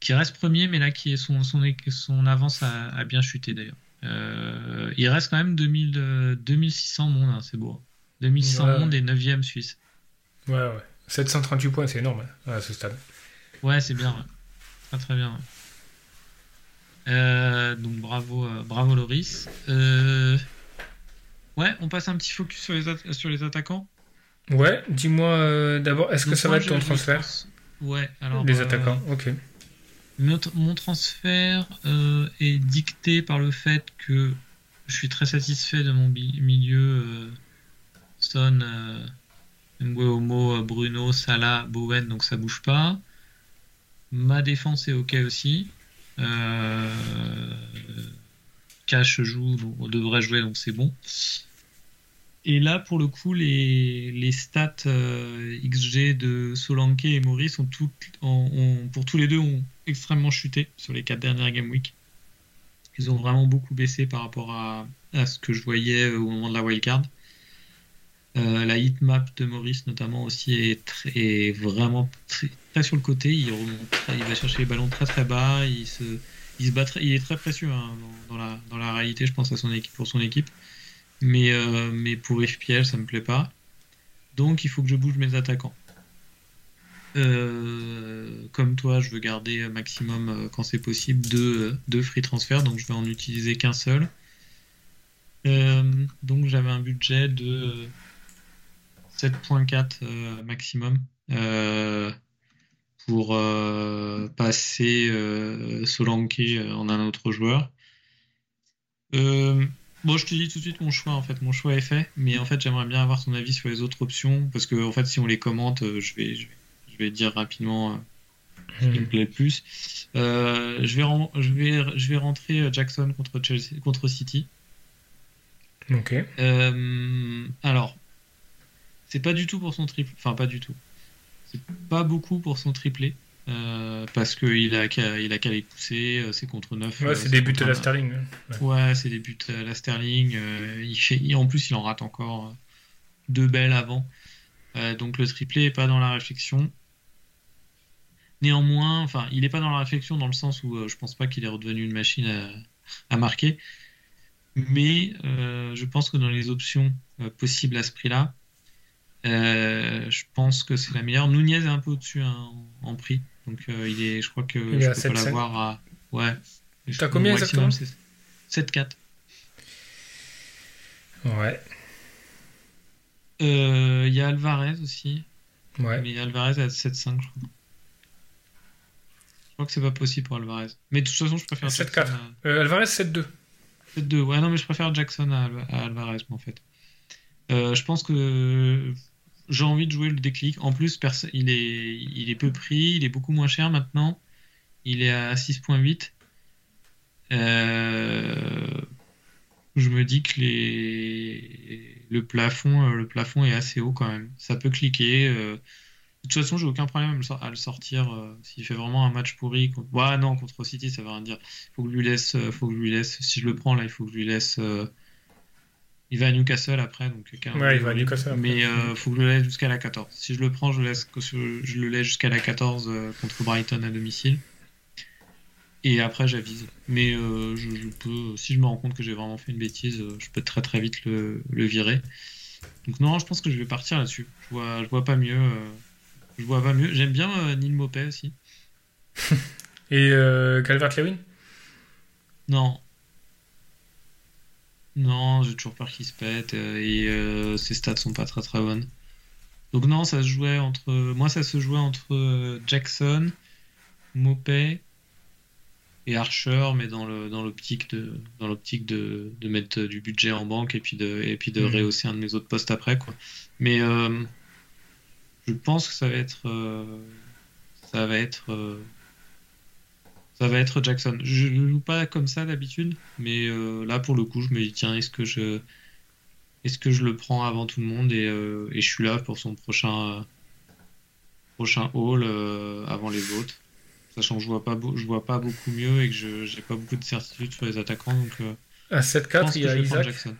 Speaker 4: qui reste premier, mais là qui est son, son, son avance a, a bien chuté d'ailleurs. Il reste quand même 2000, euh, 2600 monde, hein, c'est beau. hein. 2600
Speaker 3: Ouais.
Speaker 4: monde et 9e Suisse.
Speaker 3: Ouais, ouais. 738 points, c'est énorme hein, à ce stade.
Speaker 4: Ouais, c'est bien. ouais. Très très bien. ouais. Euh, donc bravo, euh, bravo Loris. Euh, ouais, on passe un petit focus sur les, sur les attaquants.
Speaker 3: Ouais, dis-moi euh, d'abord, est-ce que ça va être ton transfert
Speaker 4: Ouais, alors.
Speaker 3: Les
Speaker 4: euh,
Speaker 3: attaquants, ok.
Speaker 4: Notre- mon transfert euh, est dicté par le fait que je suis très satisfait de mon milieu Son, euh, Bruno, Salah, Bowen, donc ça bouge pas. Ma défense est ok aussi. Euh, Cash joue, donc on devrait jouer, donc c'est bon. Et là, pour le coup, les, stats euh, XG de Solanke et Maurice ont pour tous les deux, ont extrêmement chuté sur les quatre dernières Game Week. Ils ont vraiment beaucoup baissé par rapport à, ce que je voyais au moment de la wildcard. Euh, la hitmap de Maurice, notamment, aussi est, vraiment très, sur le côté. Il, remonte, il va chercher les ballons très très bas. Il, se, il, se très- il est très précieux hein, dans, dans la, dans la réalité, je pense, à son équipe, pour son équipe. Mais, euh, mais pour FPL, ça me plaît pas. Donc, il faut que je bouge mes attaquants. Euh, comme toi, je veux garder maximum, euh, quand c'est possible, deux, deux free transferts, donc je vais en utiliser qu'un seul. Donc j'avais un budget de 7.4 euh, maximum pour passer Solanke en un autre joueur. Bon, je te dis tout de suite mon choix, en fait. Mon choix est fait, mais en fait, j'aimerais bien avoir ton avis sur les autres options, parce que, en fait, si on les commente, euh, je vais, je vais, je vais dire rapidement euh, ce qui me plaît le plus. Euh, je, vais je, vais, je vais rentrer Jackson contre, Chelsea, contre City.
Speaker 3: Ok.
Speaker 4: Euh, alors, c'est pas du tout pour son triple. Enfin, pas du tout. C'est pas beaucoup pour son triplé. Euh, parce qu'il a, qu'à- il a qu'à les pousser, euh, c'est contre 9.
Speaker 3: Ouais, c'est des buts de la Sterling. hein.
Speaker 4: Ouais, c'est des buts à la Sterling. euh, il en plus, il en rate encore euh, deux belles avant. Euh, donc le triplé est pas dans la réflexion. Néanmoins, enfin, il est pas dans la réflexion dans le sens où euh, je pense pas qu'il est redevenu une machine à, à marquer. Mais euh, je pense que dans les options euh, possibles à ce prix-là, euh, je pense que c'est la meilleure. Nunez est un peu au-dessus hein, en, en prix. Donc euh, il est, je crois que
Speaker 3: Il
Speaker 4: je peux pas
Speaker 3: 7,5.
Speaker 4: l'avoir à. Ouais.
Speaker 3: T'as combien exactement
Speaker 4: c'est 7-4.
Speaker 3: Ouais.
Speaker 4: Euh, Il y a Alvarez aussi.
Speaker 3: Ouais.
Speaker 4: Mais Alvarez à 7-5, je crois. Je crois que c'est pas possible pour Alvarez. Mais de toute façon, je préfère
Speaker 3: 7-4.
Speaker 4: Jackson à-
Speaker 3: Euh, Alvarez 7-2.
Speaker 4: 7-2. Ouais, non, mais je préfère Jackson à, Alva- à Alvarez, moi, en fait. Euh, je pense que j'ai envie de jouer le déclic. En plus, il est, il est peu pris, il est beaucoup moins cher maintenant. Il est à 6.8. Euh, je me dis que le plafond, euh, le plafond est assez haut quand même. Ça peut cliquer. euh. De toute façon, j'ai aucun problème à le sortir s'il fait vraiment un match pourri. contre- Ouais, non, contre City, ça veut rien dire. Faut que je lui laisse, faut que je lui laisse. Si je le prends là, il faut que je lui laisse. Il va à Newcastle après, donc quelqu'un.
Speaker 3: Ouais, il va à Newcastle.
Speaker 4: Mais euh, faut que je le laisse jusqu'à la 14. Si je le prends, je le laisse, je le laisse jusqu'à la 14 euh, contre Brighton à domicile. Et après, j'avise. Mais euh, je, je peux, si je me rends compte que j'ai vraiment fait une bêtise, euh, je peux très très vite le, le virer. Donc non, je pense que je vais partir là-dessus. Je vois, je vois pas mieux. euh, je vois pas mieux. J'aime bien euh, Neil Mopé aussi. (laughs)
Speaker 3: Et euh, Calvert-Lewin?
Speaker 4: Non. Non, j'ai toujours peur qu'il se pète euh, et euh, ses stats sont pas très très bonnes. Donc non, ça se jouait entre. Moi, ça se jouait entre euh, Jackson, Mopé et Archer, mais dans le dans l'optique de dans l'optique de, de mettre du budget en banque et puis de et puis de
Speaker 3: Mhm.
Speaker 4: rehausser un de mes autres postes après quoi. Mais euh, je pense que ça va être euh, ça va être euh, ça va être Jackson. Je ne joue pas comme ça d'habitude, mais euh, là pour le coup, je me dis tiens, est-ce que je est-ce que je le prends avant tout le monde et, euh, et je suis là pour son prochain euh, prochain haul avant les autres. Sachant que je vois pas je vois pas beaucoup mieux et que je j'ai pas beaucoup de certitude sur les attaquants donc
Speaker 3: À
Speaker 4: je
Speaker 3: 7-4,
Speaker 4: pense
Speaker 3: il y a Isaac
Speaker 4: Jackson.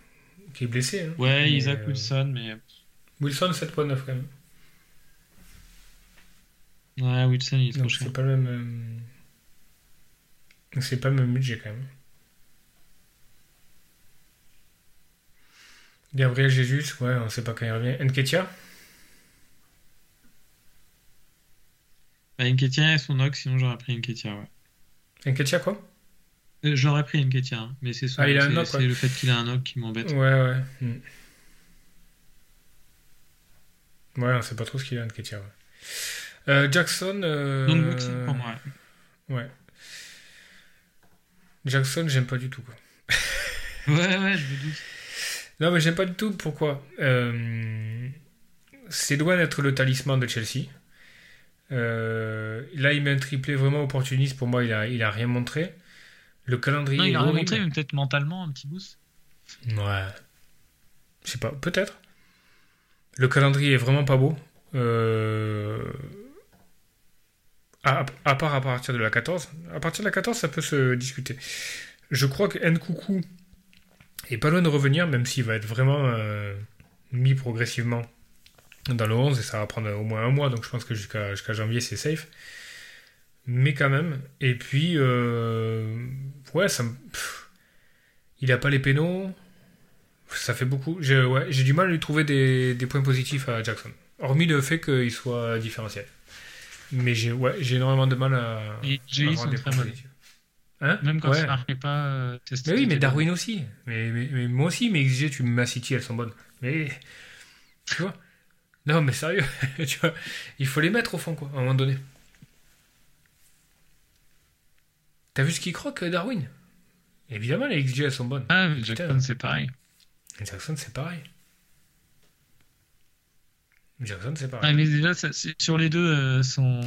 Speaker 3: qui est blessé. hein.
Speaker 4: Ouais,
Speaker 3: Mais,
Speaker 4: Isaac Wilson mais
Speaker 3: Wilson 7.9 quand même.
Speaker 4: ouais, Wilson il est trop cher.
Speaker 3: c'est pas le même. C'est pas le même budget quand même. Gabriel Jesus, ouais, on sait pas quand il revient. Nketia
Speaker 4: Bah, et son Ox, sinon j'aurais pris Nketiah, ouais.
Speaker 3: Nketia quoi?
Speaker 4: Euh, J'aurais pris Nketiah, hein, mais c'est son-
Speaker 3: Ah, ouais.
Speaker 4: le fait qu'il a un knock qui m'embête.
Speaker 3: Ouais, ouais. Hmm. Ouais, on sait pas trop ce qu'il a, Nketia. Ouais. Euh, Jackson. euh,
Speaker 4: Donc pour moi. ouais.
Speaker 3: Jackson, j'aime pas du tout. Quoi. (laughs)
Speaker 4: Ouais, ouais, je me doute.
Speaker 3: Non, mais j'aime pas du tout. Pourquoi? Euh, C'est loin d'être le talisman de Chelsea. Euh, là, il met un triplé vraiment opportuniste. Pour moi, il a, il a rien montré. Le calendrier
Speaker 4: Non, il a rien montré, mais peut-être mentalement un petit boost.
Speaker 3: Ouais. Je sais pas, peut-être. Le calendrier est vraiment pas beau. Euh, À, part à partir de la 14. À partir de la 14, ça peut se discuter. Je crois que Nkoukou est pas loin de revenir, même s'il va être vraiment euh, mis progressivement dans le 11 et ça va prendre au moins un mois, donc je pense que jusqu'à janvier c'est safe. Mais quand même. Et puis, euh, ouais, ça il a pas les pénaux. Ça fait beaucoup. J'ai du mal à lui trouver des points positifs à Jackson. Hormis le fait qu'il soit différentiel. Mais j'ai ouais, énormément de mal à.
Speaker 4: Jay
Speaker 3: avoir
Speaker 4: sont
Speaker 3: des
Speaker 4: très bonnes.
Speaker 3: Hein
Speaker 4: Même quand
Speaker 3: Ouais.
Speaker 4: il marquait pas, euh,
Speaker 3: Mais oui, mais Darwin aussi. Mais, mais, mais moi aussi, mes XG, tu à City, elles sont bonnes. Mais. Tu vois Non, mais sérieux. (laughs) tu vois Il faut les mettre au fond, quoi, à un moment donné. T'as vu ce qu'il croque, Darwin? Évidemment, les XG elles sont bonnes.
Speaker 4: Ah, mais. Jackson, c'est pareil.
Speaker 3: Jackson, c'est pareil. Jackson, c'est
Speaker 4: Ah,
Speaker 3: pareil.
Speaker 4: mais déjà, ça- sur les deux, euh, son...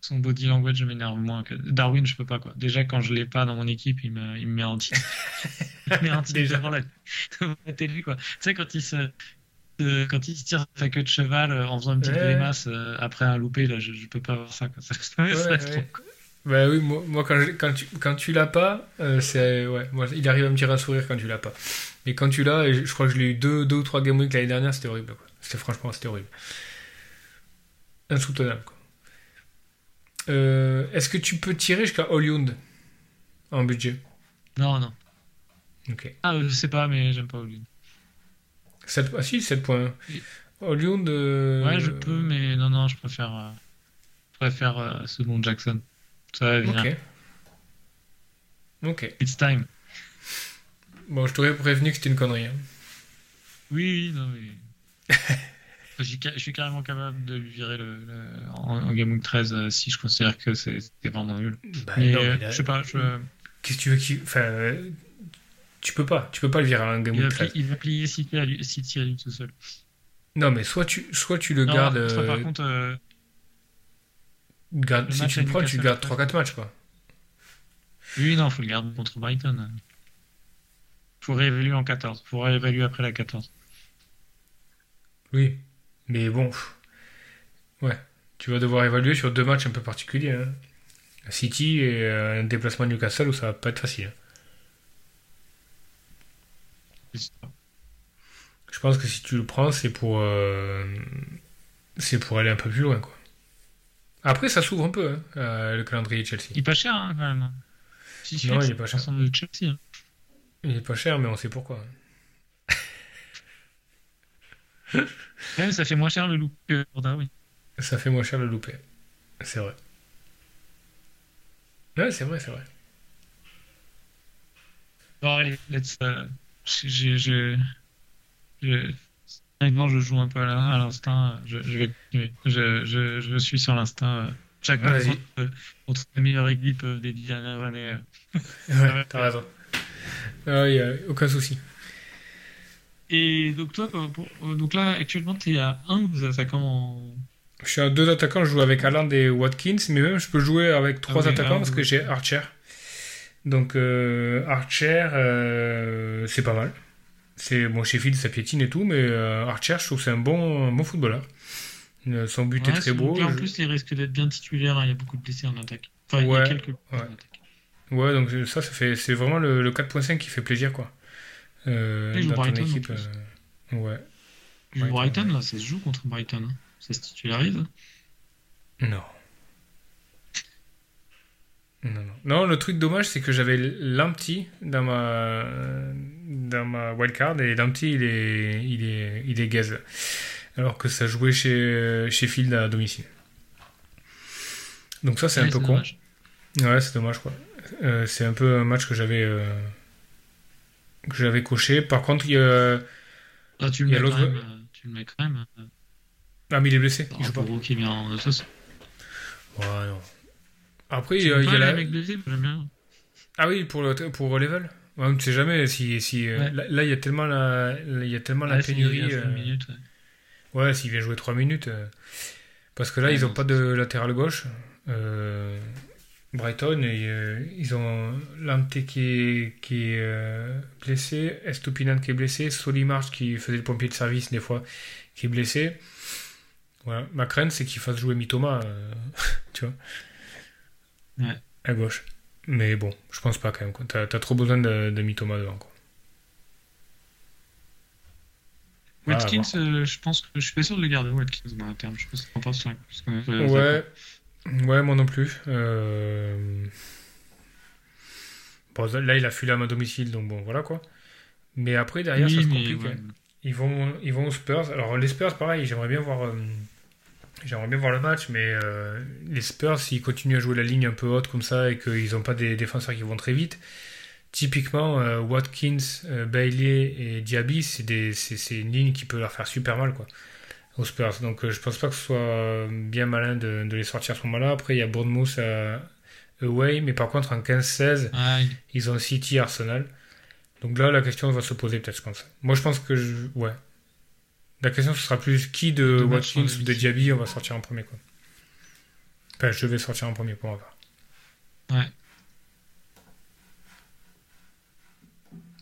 Speaker 4: son body language m'énerve moins que Darwin. Je peux pas quoi. Déjà, quand je l'ai pas dans mon équipe, il me, il me met titre. (laughs) il me met titre
Speaker 3: Déjà.
Speaker 4: devant la, télé quoi. Tu sais quand il se euh, quand il se tire sa queue de cheval euh, en faisant une petite
Speaker 3: Ouais.
Speaker 4: grimace après un loupé, là, je, je peux pas voir ça. Quoi. (laughs) Ça, ça-
Speaker 3: Ouais,
Speaker 4: ça-
Speaker 3: ouais. Bah oui, moi, moi, quand, je- quand tu, quand tu l'as pas, c'est. Ouais, moi, il arrive à me tirer un sourire quand tu l'as pas. Mais quand tu l'as, je, je crois que je l'ai eu deux, deux ou trois Game Week l'année dernière, c'était horrible. quoi. C'était franchement, c'était horrible. Insoutenable, quoi. Euh, Est-ce que tu peux tirer jusqu'à Hollywood en budget?
Speaker 4: Non, non.
Speaker 3: Ok.
Speaker 4: Ah, je sais pas, mais j'aime pas Hollywood.
Speaker 3: 7, ah si, 7 points.
Speaker 4: Oui.
Speaker 3: Hollywood. euh,
Speaker 4: Ouais, je peux, mais non, non, je préfère, euh, je préfère selon Jackson. Ça va venir.
Speaker 3: Ok. Ok.
Speaker 4: It's time.
Speaker 3: Bon, je t'aurais prévenu que c'était une connerie. hein.
Speaker 4: Oui, oui, non, mais. Je, suis, carrément capable de lui virer le, le- en, en Game Week 13 euh, si je considère que c'est vraiment nul.
Speaker 3: Bah,
Speaker 4: mais
Speaker 3: non, mais là-
Speaker 4: je sais pas, je,
Speaker 3: Qu'est-ce que tu veux qu'il. Enfin. euh, Tu peux pas. Tu peux pas le virer un Game
Speaker 4: il,
Speaker 3: Week 13.
Speaker 4: plier, il va plier City à lui, City à lui tout seul.
Speaker 3: Non, mais soit tu, soit tu le
Speaker 4: Non,
Speaker 3: gardes.
Speaker 4: par contre, par contre, euh,
Speaker 3: garde-
Speaker 4: le
Speaker 3: si tu le prends, tu gardes 3-4 matchs, quoi.
Speaker 4: oui, non, faut le garder contre Brighton. Faut réévaluer en 14. Faut réévaluer après la 14.
Speaker 3: Oui. Mais bon. pff, Ouais. Tu vas devoir évaluer sur deux matchs un peu particuliers. hein. City et euh, un déplacement à Newcastle où ça va pas être facile. Je pense que si tu le prends, c'est pour. euh, C'est pour aller un peu plus loin, quoi. Après, ça s'ouvre un peu, hein, euh, le calendrier de Chelsea.
Speaker 4: Il est pas cher, hein, quand même. Si
Speaker 3: Non, il est pas cher.
Speaker 4: de Chelsea. hein.
Speaker 3: Il est pas cher, mais on sait pourquoi.
Speaker 4: Même, ça fait moins cher le look que Darwin.
Speaker 3: Ça fait moins cher le louper. C'est vrai. Ouais, c'est vrai, c'est vrai.
Speaker 4: Bon, allez, let's. euh, je, je, je, honnêtement, je joue un peu à l'instinct. Je, je vais continuer. Je, je, je suis sur l'instinct. euh, Chaque
Speaker 3: Vas-y.
Speaker 4: fois contre, contre la meilleure équipe euh, des dix dernières années. euh.
Speaker 3: Ouais, t'as raison. Ah, y a aucun souci.
Speaker 4: Et donc, toi, pour- pour- euh, donc là, actuellement, tu es à 1 ou attaquants en.
Speaker 3: Je suis à deux attaquants, je joue avec Haaland et Watkins, mais même je peux jouer avec trois
Speaker 4: oui,
Speaker 3: attaquants
Speaker 4: ah,
Speaker 3: parce que j'ai Archer. Donc euh, Archer, euh, c'est pas mal. C'est bon, Sheffield ça piétine et tout, mais euh, Archer, je trouve que c'est un bon, un bon footballeur. Euh, Son but est
Speaker 4: Ouais,
Speaker 3: très beau.
Speaker 4: là, en
Speaker 3: Je-
Speaker 4: plus, il risque d'être bien titulaire. hein, Il y a beaucoup de blessés en attaque. Enfin, il y
Speaker 3: Ouais,
Speaker 4: a quelques en
Speaker 3: ouais.
Speaker 4: attaque.
Speaker 3: Ouais, donc ça, ça fait, c'est vraiment le, le 4.5 qui fait plaisir, quoi. Euh,
Speaker 4: Brighton, en
Speaker 3: équipe,
Speaker 4: plus.
Speaker 3: euh, ouais.
Speaker 4: Le
Speaker 3: Brighton,
Speaker 4: là, ça se joue contre Brighton. hein. Ça se titularise.
Speaker 3: Non. Non, non. Non, le truc dommage, c'est que j'avais Lamptey dans ma, dans ma wildcard et Lamptey, il est, il est, il est gaze. Alors que ça jouait chez, chez Field à domicile. Donc ça, c'est un peu con.
Speaker 4: dommage.
Speaker 3: Ouais, c'est dommage, quoi. Euh, c'est un peu un match que j'avais, euh, que j'avais coché. Par contre, il y a,
Speaker 4: Ah, tu le mets
Speaker 3: l'autre-
Speaker 4: euh, Tu le mets quand même. euh,
Speaker 3: ah, mais il est blessé. Il
Speaker 4: par
Speaker 3: joue pas.
Speaker 4: qui vient en sauce.
Speaker 3: Ouais, non. Après, il y a, y a la...
Speaker 4: J'aime bien.
Speaker 3: Ah oui, pour, le, pour level ouais, Tu sais jamais si. si euh,
Speaker 4: Ouais.
Speaker 3: là, là, il y a tellement la, il y a tellement la
Speaker 4: Ouais, s'il
Speaker 3: pénurie. euh,
Speaker 4: ouais.
Speaker 3: S'il vient jouer 3 minutes. euh, parce que là, ils n'ont
Speaker 4: non,
Speaker 3: pas de latéral gauche. Euh, Brighton, et, euh, ils ont Lamptey qui est, qui est euh, blessé, Estupinan qui est blessé, Solimarch qui faisait le pompier de service des fois, qui est blessé. Voilà. Ma crainte, c'est qu'il fasse jouer Mitoma, euh, (laughs) tu vois,
Speaker 4: Ouais.
Speaker 3: à gauche. Mais bon, je pense pas quand même. quoi. T'as as trop besoin de, de Mitoma devant. Quoi. Ah,
Speaker 4: Watkins, euh, je pense que je suis pas sûr de le garder, Watkins, moi, à terme. Je sais pas t'en penses, euh,
Speaker 3: Ouais, ouais, moi non plus. Euh, Bon, là, il a Fulham à domicile, donc bon, voilà quoi. Mais après, derrière,
Speaker 4: Oui,
Speaker 3: ça se complique.
Speaker 4: ouais.
Speaker 3: hein. Ils vont, ils vont aux Spurs. Alors, les Spurs, pareil, j'aimerais bien voir, euh, j'aimerais bien voir le match, mais euh, les Spurs, s'ils continuent à jouer la ligne un peu haute comme ça et qu'ils n'ont pas des défenseurs qui vont très vite, typiquement, euh, Watkins, euh, Bailey et Diaby, c'est une ligne qui peut leur faire super mal, quoi aux Spurs. Donc euh, je pense pas que ce soit bien malin de, de les sortir à ce moment-là. Après, il y a Bournemouth à- away, mais par contre en 15-16,
Speaker 4: Ah, il-
Speaker 3: ils ont City, Arsenal. Donc là, la question va se poser peut-être, je pense. Moi, je pense que je... Ouais. La question, ce sera plus qui de
Speaker 4: matchs
Speaker 3: Watkins ou de Diaby on va sortir en premier, quoi. Enfin, je vais sortir en premier pour part.
Speaker 4: Ouais.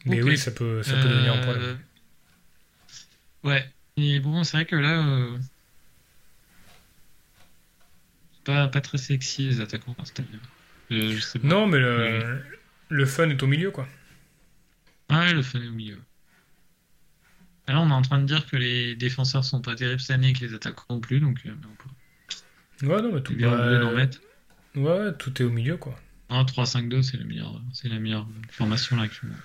Speaker 3: Mais oui, ça peut, ça peut devenir un
Speaker 4: Euh,
Speaker 3: problème.
Speaker 4: Ouais. Et bon, c'est vrai que là, euh, c'est pas, pas très sexy les attaquants. Je, je sais pas.
Speaker 3: Non, mais le, le fun est au milieu, quoi.
Speaker 4: Ah ouais, le fun est au milieu. Et Là, on est en train de dire que les défenseurs sont pas terribles cette année et que les attaquants non plus, donc euh, mais peut
Speaker 3: Ouais, non, mais tout,
Speaker 4: bien obligé d'en mettre.
Speaker 3: ouais, tout est au milieu, quoi.
Speaker 4: Ah, 3-5-2, c'est la meilleure, c'est la meilleure formation là actuellement.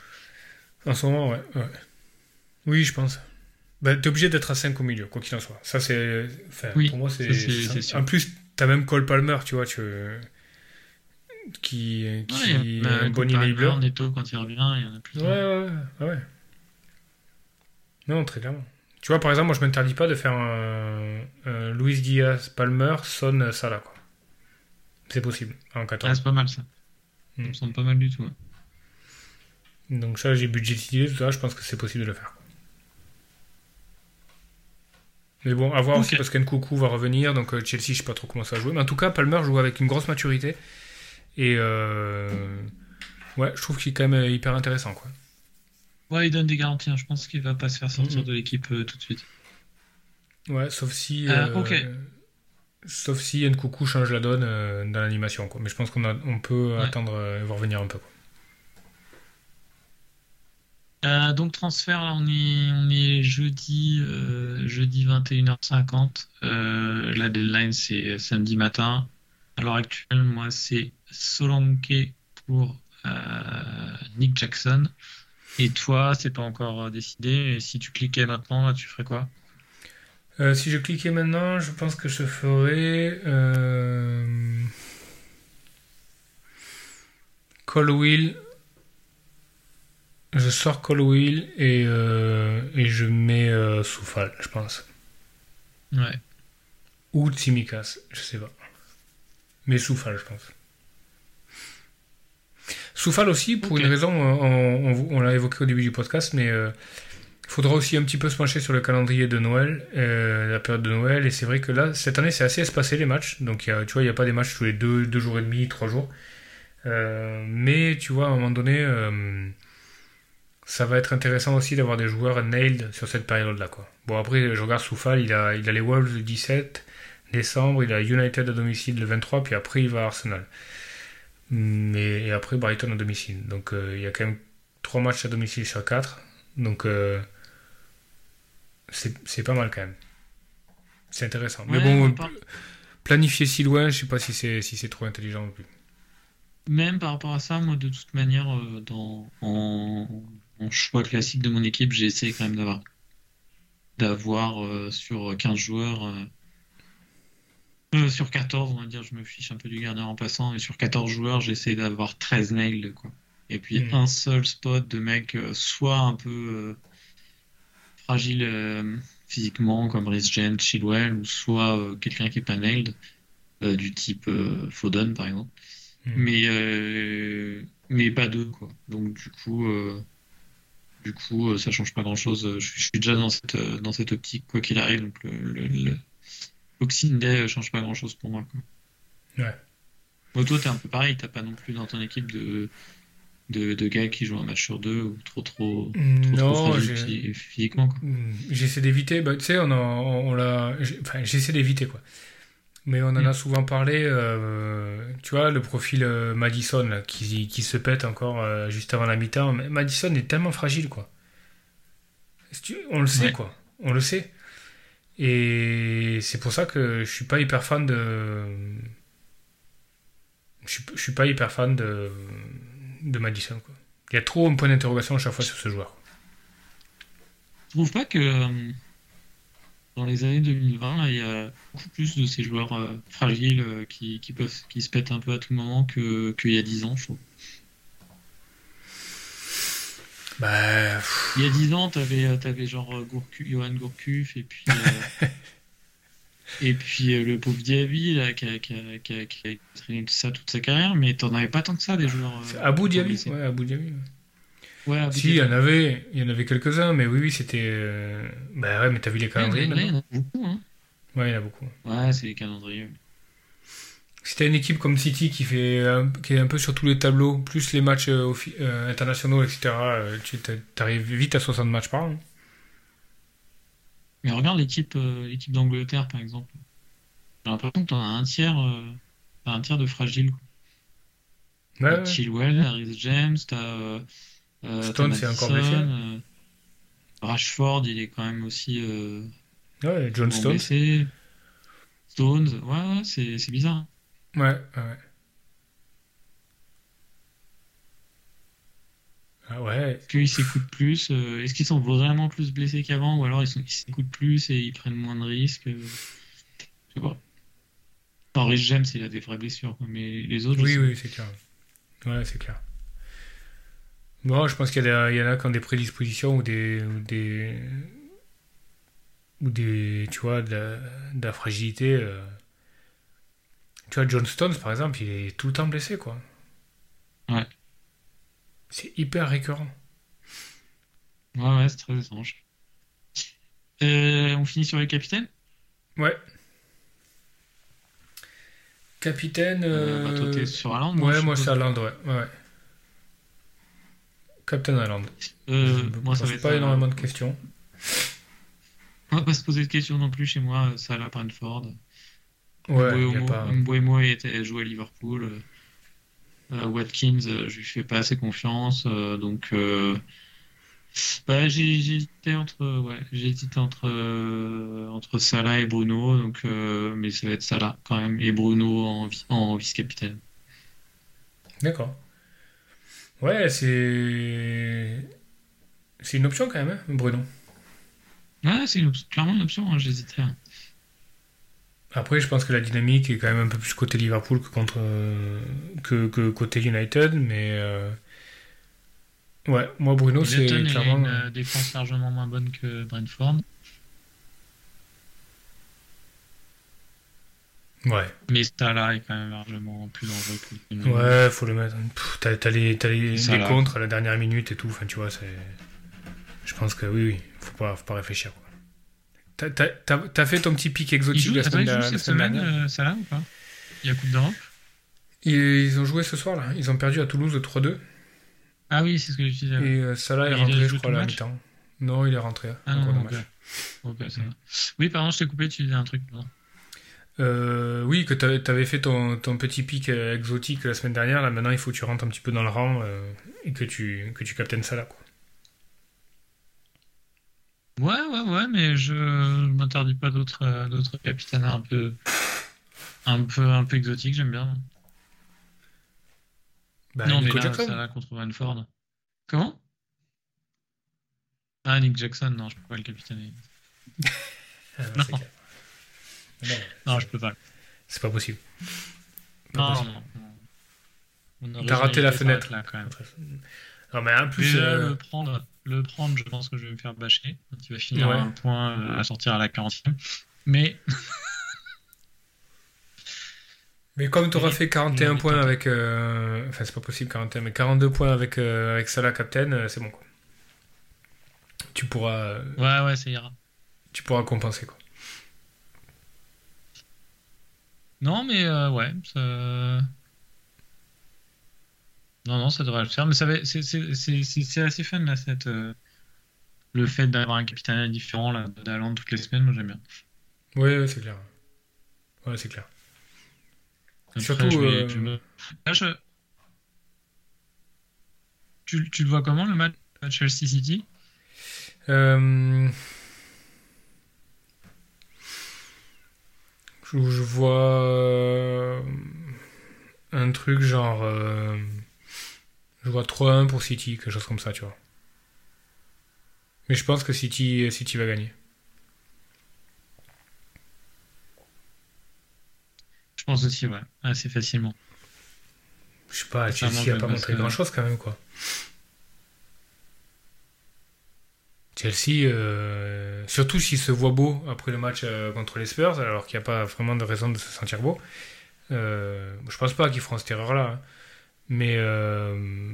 Speaker 3: En ce moment, ouais. ouais. Oui, je pense. Bah, t'es obligé d'être à 5 au milieu, quoi qu'il en soit. Ça, c'est. Enfin,
Speaker 4: Oui,
Speaker 3: pour moi, c'est. En plus, t'as même Cole Palmer, tu vois, tu... qui, qui
Speaker 4: Ouais,
Speaker 3: est
Speaker 4: bah,
Speaker 3: un bon enabler.
Speaker 4: Neto quand il revient, il y en a plus.
Speaker 3: Ouais, ouais, ouais, ouais. Non, très clairement. Tu vois, par exemple, moi, je m'interdis pas de faire un, un Luis Diaz, Palmer, Son, Salah, quoi. C'est possible, en
Speaker 4: Ah,
Speaker 3: 14.
Speaker 4: c'est pas mal ça. Ça
Speaker 3: Hmm.
Speaker 4: me semble pas mal du tout.
Speaker 3: Donc ça, j'ai budgétisé, tout ça, je pense que c'est possible de le faire. Mais bon, à voir aussi parce qu'Nkoukou va revenir, donc euh, Chelsea, je sais pas trop comment ça va jouer. Mais en tout cas, Palmer joue avec une grosse maturité. Et euh, ouais, je trouve qu'il est quand même hyper intéressant. Quoi.
Speaker 4: Ouais, il donne des garanties. hein. Je pense qu'il va pas se faire sortir
Speaker 3: Mhm.
Speaker 4: de l'équipe euh, tout de suite.
Speaker 3: Ouais, sauf si.
Speaker 4: Ah,
Speaker 3: euh,
Speaker 4: ok.
Speaker 3: Sauf si Nkoukou change la donne dans l'animation. quoi. Mais je pense qu'on a- on peut
Speaker 4: Ouais.
Speaker 3: attendre et voir venir un peu. Quoi.
Speaker 4: Euh, donc transfert, là, on est, jeudi, euh, jeudi 21h50. Euh, la deadline, c'est samedi matin. À l'heure actuelle, moi, c'est Solanke pour Nick Jackson. Et toi, c'est pas encore décidé. Et si tu cliquais maintenant, tu ferais quoi?
Speaker 3: Si je cliquais maintenant, je pense que je ferais. Euh... Colwill. Je sors Colwill et, euh, et je mets euh, Soufal, je pense.
Speaker 4: Ouais.
Speaker 3: Ou Tsimikas, je sais pas. Mais Soufal, je pense. Soufal aussi, pour une raison, on, on- on l'a évoqué au début du podcast, mais il faudra aussi un petit peu se pencher sur le calendrier de Noël, euh, la période de Noël. Et c'est vrai que là, cette année, c'est assez espacé les matchs. Donc, il y a- tu vois, il n'y a pas des matchs tous les deux, deux jours et demi, trois jours. Euh, mais tu vois, à un moment donné, euh, ça va être intéressant aussi d'avoir des joueurs nailed sur cette période-là. Quoi. Bon, après, je regarde Soufal, il a, il a les Wolves le 17 décembre, il a United à domicile le 23, puis après, il va à Arsenal. Mais, et après, Brighton à domicile. Donc, euh, il y a quand même trois matchs à domicile sur quatre. Donc, euh, c'est c'est pas mal quand même. C'est intéressant. Mais
Speaker 4: Ouais,
Speaker 3: bon,
Speaker 4: mais par-
Speaker 3: planifier si loin, je sais pas si c'est si c'est trop intelligent non plus.
Speaker 4: Même par rapport à ça, moi, de toute manière, euh, dans, en, choix classique de mon équipe, j'ai essayé quand même d'avoir, d'avoir euh, sur 15 joueurs, euh, euh, sur 14, on va dire, je me fiche un peu du gardien en passant, mais sur 14 joueurs, j'essaie d'avoir 13 nails, quoi. Et puis
Speaker 3: Mhm.
Speaker 4: un seul spot de mec, soit un peu fragile physiquement, comme Rhys James, Chilwell, ou soit quelqu'un qui est pas nailed, du type Foden, par exemple
Speaker 3: Mhm.
Speaker 4: mais mais pas deux quoi donc du coup euh, du coup euh, ça change pas grand chose je, suis- je suis déjà dans cette euh, dans cette optique quoi qu'il arrive donc le, le, Boxing Day euh, change pas grand chose pour moi quoi.
Speaker 3: Ouais.
Speaker 4: Bon, toi t'es un peu pareil t'as pas non plus dans ton équipe de de, de gars qui jouent un match sur deux ou trop trop trop, trop
Speaker 3: Non,
Speaker 4: phy- physiquement.
Speaker 3: Hmm, J'essaie d'éviter, bah, tu sais, on, a- on, on l'a, enfin, j'essaie d'éviter quoi. Mais on en
Speaker 4: Mm.
Speaker 3: a souvent parlé, euh, tu vois, le profil euh, Madison là, qui, qui se pète encore euh, juste avant la mi-temps. Madison est tellement fragile quoi. On le sait
Speaker 4: Ouais.
Speaker 3: quoi, on le sait. Et c'est pour ça que je suis pas hyper fan de. Je suis, je suis pas hyper fan de, de Madison quoi. Il y a trop un point d'interrogation à chaque fois sur ce joueur.
Speaker 4: Je trouve pas que dans les années 2020, là, il y a beaucoup plus de ces joueurs euh, fragiles euh, qui, qui peuvent qui se pètent un peu à tout moment que qu'il y a 10 ans, je trouve.
Speaker 3: Bah.
Speaker 4: Il y a 10 ans, t'avais euh, t'avais genre Gourcu, Johan Gourcuff et puis euh, (laughs) Et puis le pauvre Diaby là, qui a, qui a- qui a- qui a traîné tout ça toute sa carrière, mais t'en avais pas tant que ça des joueurs.
Speaker 3: Dhabi
Speaker 4: blessés.
Speaker 3: Ouais, Abu Dhabi. ouais.
Speaker 4: Ouais,
Speaker 3: Si, il y en avait, il y en avait quelques-uns, mais oui, oui, c'était. euh, Bah ouais, mais t'as vu les calendriers
Speaker 4: il y en a beaucoup. Hein.
Speaker 3: Ouais, il y en a beaucoup.
Speaker 4: Ouais, c'est les calendriers.
Speaker 3: Si t'as une équipe comme City qui fait un- qui est un peu sur tous les tableaux, plus les matchs euh, euh, internationaux, etc., euh, tu t'arrives vite à 60 matchs par an.
Speaker 4: Mais regarde l'équipe l'équipe d'Angleterre, par exemple. J'ai l'impression que t'en as un tiers, un tiers de fragile. quoi.
Speaker 3: Ouais.
Speaker 4: Chilwell, Harris James, t'as
Speaker 3: Stone,
Speaker 4: t'as
Speaker 3: c'est encore blessé.
Speaker 4: euh, Rashford, il est quand même aussi euh,
Speaker 3: Ouais, John Stones.
Speaker 4: blessé. Stones, ouais, ouais, c'est bizarre. hein.
Speaker 3: Ouais, ouais. Ah ouais.
Speaker 4: Est-ce qu'ils s'écoutent plus euh, Est-ce qu'ils sont vraiment plus blessés qu'avant Ou alors ils s'écoutent plus et ils prennent moins de risques euh, Je sais pas. Henry James, il a des vraies blessures, mais les autres,
Speaker 3: Oui, oui, c'est clair. Ouais, c'est clair. Bon, je pense qu'il y, en a qui ont des prédispositions ou des. ou des. ou des. tu vois, de la, de la fragilité. euh. Tu vois, John Stones, par exemple, il est tout le temps blessé, quoi.
Speaker 4: Ouais.
Speaker 3: C'est hyper récurrent.
Speaker 4: Ouais, ouais, c'est très étrange. Euh, on finit sur les capitaines
Speaker 3: Ouais. Capitaine.
Speaker 4: euh, bah, toi, t'es sur Haaland
Speaker 3: Ouais, moi
Speaker 4: suppose.
Speaker 3: c'est Haaland, ouais. ouais. Captain Haaland.
Speaker 4: Euh,
Speaker 3: Je
Speaker 4: moi, ça
Speaker 3: pose pas énormément de questions.
Speaker 4: On va pas se poser de questions non plus chez moi. Ça, la Brentford.
Speaker 3: Ouais,
Speaker 4: Mbeumo
Speaker 3: pas.
Speaker 4: Mbeumo était joué à Liverpool. euh, euh, Watkins, euh, je lui fais pas assez confiance. euh, donc, euh, bah, j'ai hésité entre, ouais, j'ai hésité entre, euh, entre Salah et Bruno. Donc, euh, mais ça va être Salah quand même. Et Bruno en vice-capitaine.
Speaker 3: D'accord. Ouais, c'est. C'est une option quand même, hein, Bruno.
Speaker 4: Ouais, c'est une clairement une option. hein, J'hésitais. hein.
Speaker 3: Après, je pense que la dynamique est quand même un peu plus côté Liverpool que contre euh, que, que côté United, mais euh, ouais, moi Bruno c'est clairement
Speaker 4: une euh, défense largement moins bonne que Brentford.
Speaker 3: Ouais,
Speaker 4: Mais Salah est quand même largement plus dangereux que Bruno.
Speaker 3: ouais, faut le mettre. Pff, T'as t'as les t'as les, les contres à la dernière minute et tout. Enfin, tu vois, c'est. Je pense que oui, oui, faut pas faut pas réfléchir. quoi. T'as- T'as t'as- t'as fait ton petit pic exotique
Speaker 4: joue,
Speaker 3: la semaine, la
Speaker 4: cette
Speaker 3: semaine
Speaker 4: semaine, euh, Salah ou pas? Il y a Coupe d'Europe?
Speaker 3: Et ils ont joué ce soir là. Ils ont perdu à Toulouse de 3-2.
Speaker 4: Ah oui, c'est ce que je disais.
Speaker 3: Et euh, Salah est rentré, je crois, à la mi-temps. Non, il est rentré.
Speaker 4: Ah non,
Speaker 3: de
Speaker 4: ok.
Speaker 3: match.
Speaker 4: Ok, ça va. Oui, pardon, je t'ai coupé, tu disais un truc. pardon.
Speaker 3: Euh, oui, que t'avais avais fait ton, ton petit pic euh, exotique la semaine dernière. Là, maintenant, il faut que tu rentres un petit peu dans le rang euh, et que tu, que tu captaines Salah. Quoi.
Speaker 4: Ouais, ouais, ouais, mais je, je m'interdis pas d'autres d'autres capitaines un peu, un peu, un peu exotiques, j'aime bien.
Speaker 3: Bah,
Speaker 4: non, mais
Speaker 3: Nico
Speaker 4: là,
Speaker 3: Jackson.
Speaker 4: Salah contre Brentford. Comment? Ah, Nick Jackson, non, je peux pas le capitainer. (laughs)
Speaker 3: Ah, non,
Speaker 4: Non. je peux pas.
Speaker 3: c'est pas possible. Pas
Speaker 4: Non,
Speaker 3: possible.
Speaker 4: non,
Speaker 3: T'as raté la fenêtre.
Speaker 4: Là, quand même.
Speaker 3: Non, mais en plus,
Speaker 4: Déjà,
Speaker 3: euh,
Speaker 4: le prendre, le prendre, je pense que je vais me faire bâcher. Tu vas finir
Speaker 3: Ouais.
Speaker 4: à un point euh, à sortir à la 40e. Mais (laughs)
Speaker 3: mais comme tu auras fait 41
Speaker 4: Oui,
Speaker 3: points avec. euh, Enfin, c'est pas possible 41, mais 42 points avec, euh, avec Salah captain, euh, c'est bon. Quoi. Tu pourras,
Speaker 4: ouais, ouais, ça ira.
Speaker 3: tu pourras compenser. Quoi.
Speaker 4: Non, mais euh, ouais, ça... Non, non, ça devrait le faire. Mais ça va... c'est assez fun, là, cette... euh, le fait d'avoir un capitaine différent, là, d'Allant toutes les semaines, moi j'aime bien.
Speaker 3: Oui, ouais, c'est clair. Ouais, c'est clair.
Speaker 4: Après,
Speaker 3: Surtout,
Speaker 4: je vais-
Speaker 3: euh,
Speaker 4: je me- Là, je- Tu, tu le vois comment, le match Chelsea City?
Speaker 3: Euh, Je, vois euh, un truc genre. euh, Je vois 3-1 pour City, quelque chose comme ça, tu vois. Mais je pense que City, City va gagner.
Speaker 4: Je pense aussi, ouais, assez facilement.
Speaker 3: Je sais pas, Chelsea a
Speaker 4: je
Speaker 3: pas montré grand chose quand même, quoi. Chelsea, euh, surtout s'il se voit beau après le match euh, contre les Spurs, alors qu'il n'y a pas vraiment de raison de se sentir beau. Euh, je pense pas qu'ils feront cette erreur-là. hein. Mais, euh,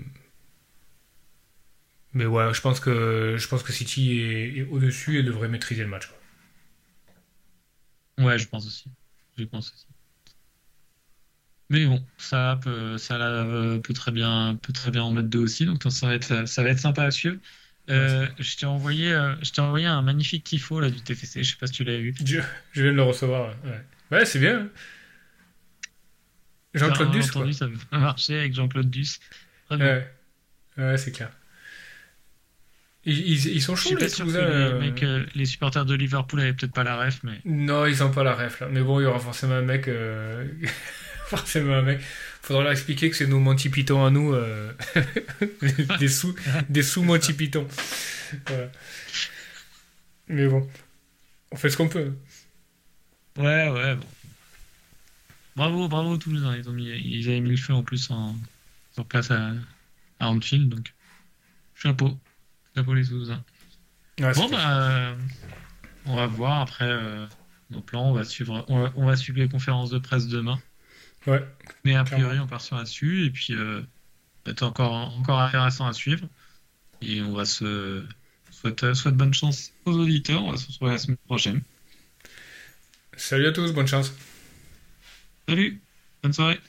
Speaker 3: mais ouais, je pense que, je pense que City est, au-dessus et devrait maîtriser le match.
Speaker 4: Ouais, je pense aussi. Je pense aussi. Mais bon, ça peut, ça euh, peut très bien, peut très bien en mettre deux aussi, donc ça va être, ça va être sympa à suivre. Euh, je t'ai envoyé, euh, je t'ai envoyé un magnifique tifo là du TFC. Je sais pas si tu l'as vu.
Speaker 3: Je, je viens de le recevoir. Ouais, ouais c'est bien. hein. Jean-Claude Duss, quoi.
Speaker 4: entendu, ça a marché avec Jean-Claude Duss.
Speaker 3: Ouais, ouais c'est clair. Ils, ils, ils sont chauds, les Toulousains.
Speaker 4: les,
Speaker 3: euh,
Speaker 4: mecs, euh, les supporters de Liverpool avaient peut-être pas la ref, mais
Speaker 3: Non, ils ont pas la ref là. Mais bon, il y aura forcément un mec. euh, (laughs) forcément un mec. Faudra leur expliquer que c'est nos Monty Python à nous. euh, (laughs) des sous, des sous Monty Python. Voilà. Mais bon, on fait ce qu'on peut.
Speaker 4: ouais, ouais, bon. Bravo, bravo aux Toulousains. Ils ont mis, ils avaient mis le feu en plus en, sur place à, à Anfield, donc chapeau, chapeau les Toulousains.
Speaker 3: Ouais, c'est
Speaker 4: Bon, bah, euh, on va voir après euh, nos plans. On va suivre, on va, on va suivre les conférences de presse demain.
Speaker 3: Ouais,
Speaker 4: Mais a priori,
Speaker 3: Clairement.
Speaker 4: on part sur là-dessus. Et puis, euh, c'est encore, encore intéressant à suivre. Et on va se souhaite, souhaite bonne chance aux auditeurs. On va se retrouver la semaine prochaine.
Speaker 3: salut à tous, bonne chance.
Speaker 4: Salut, bonne soirée.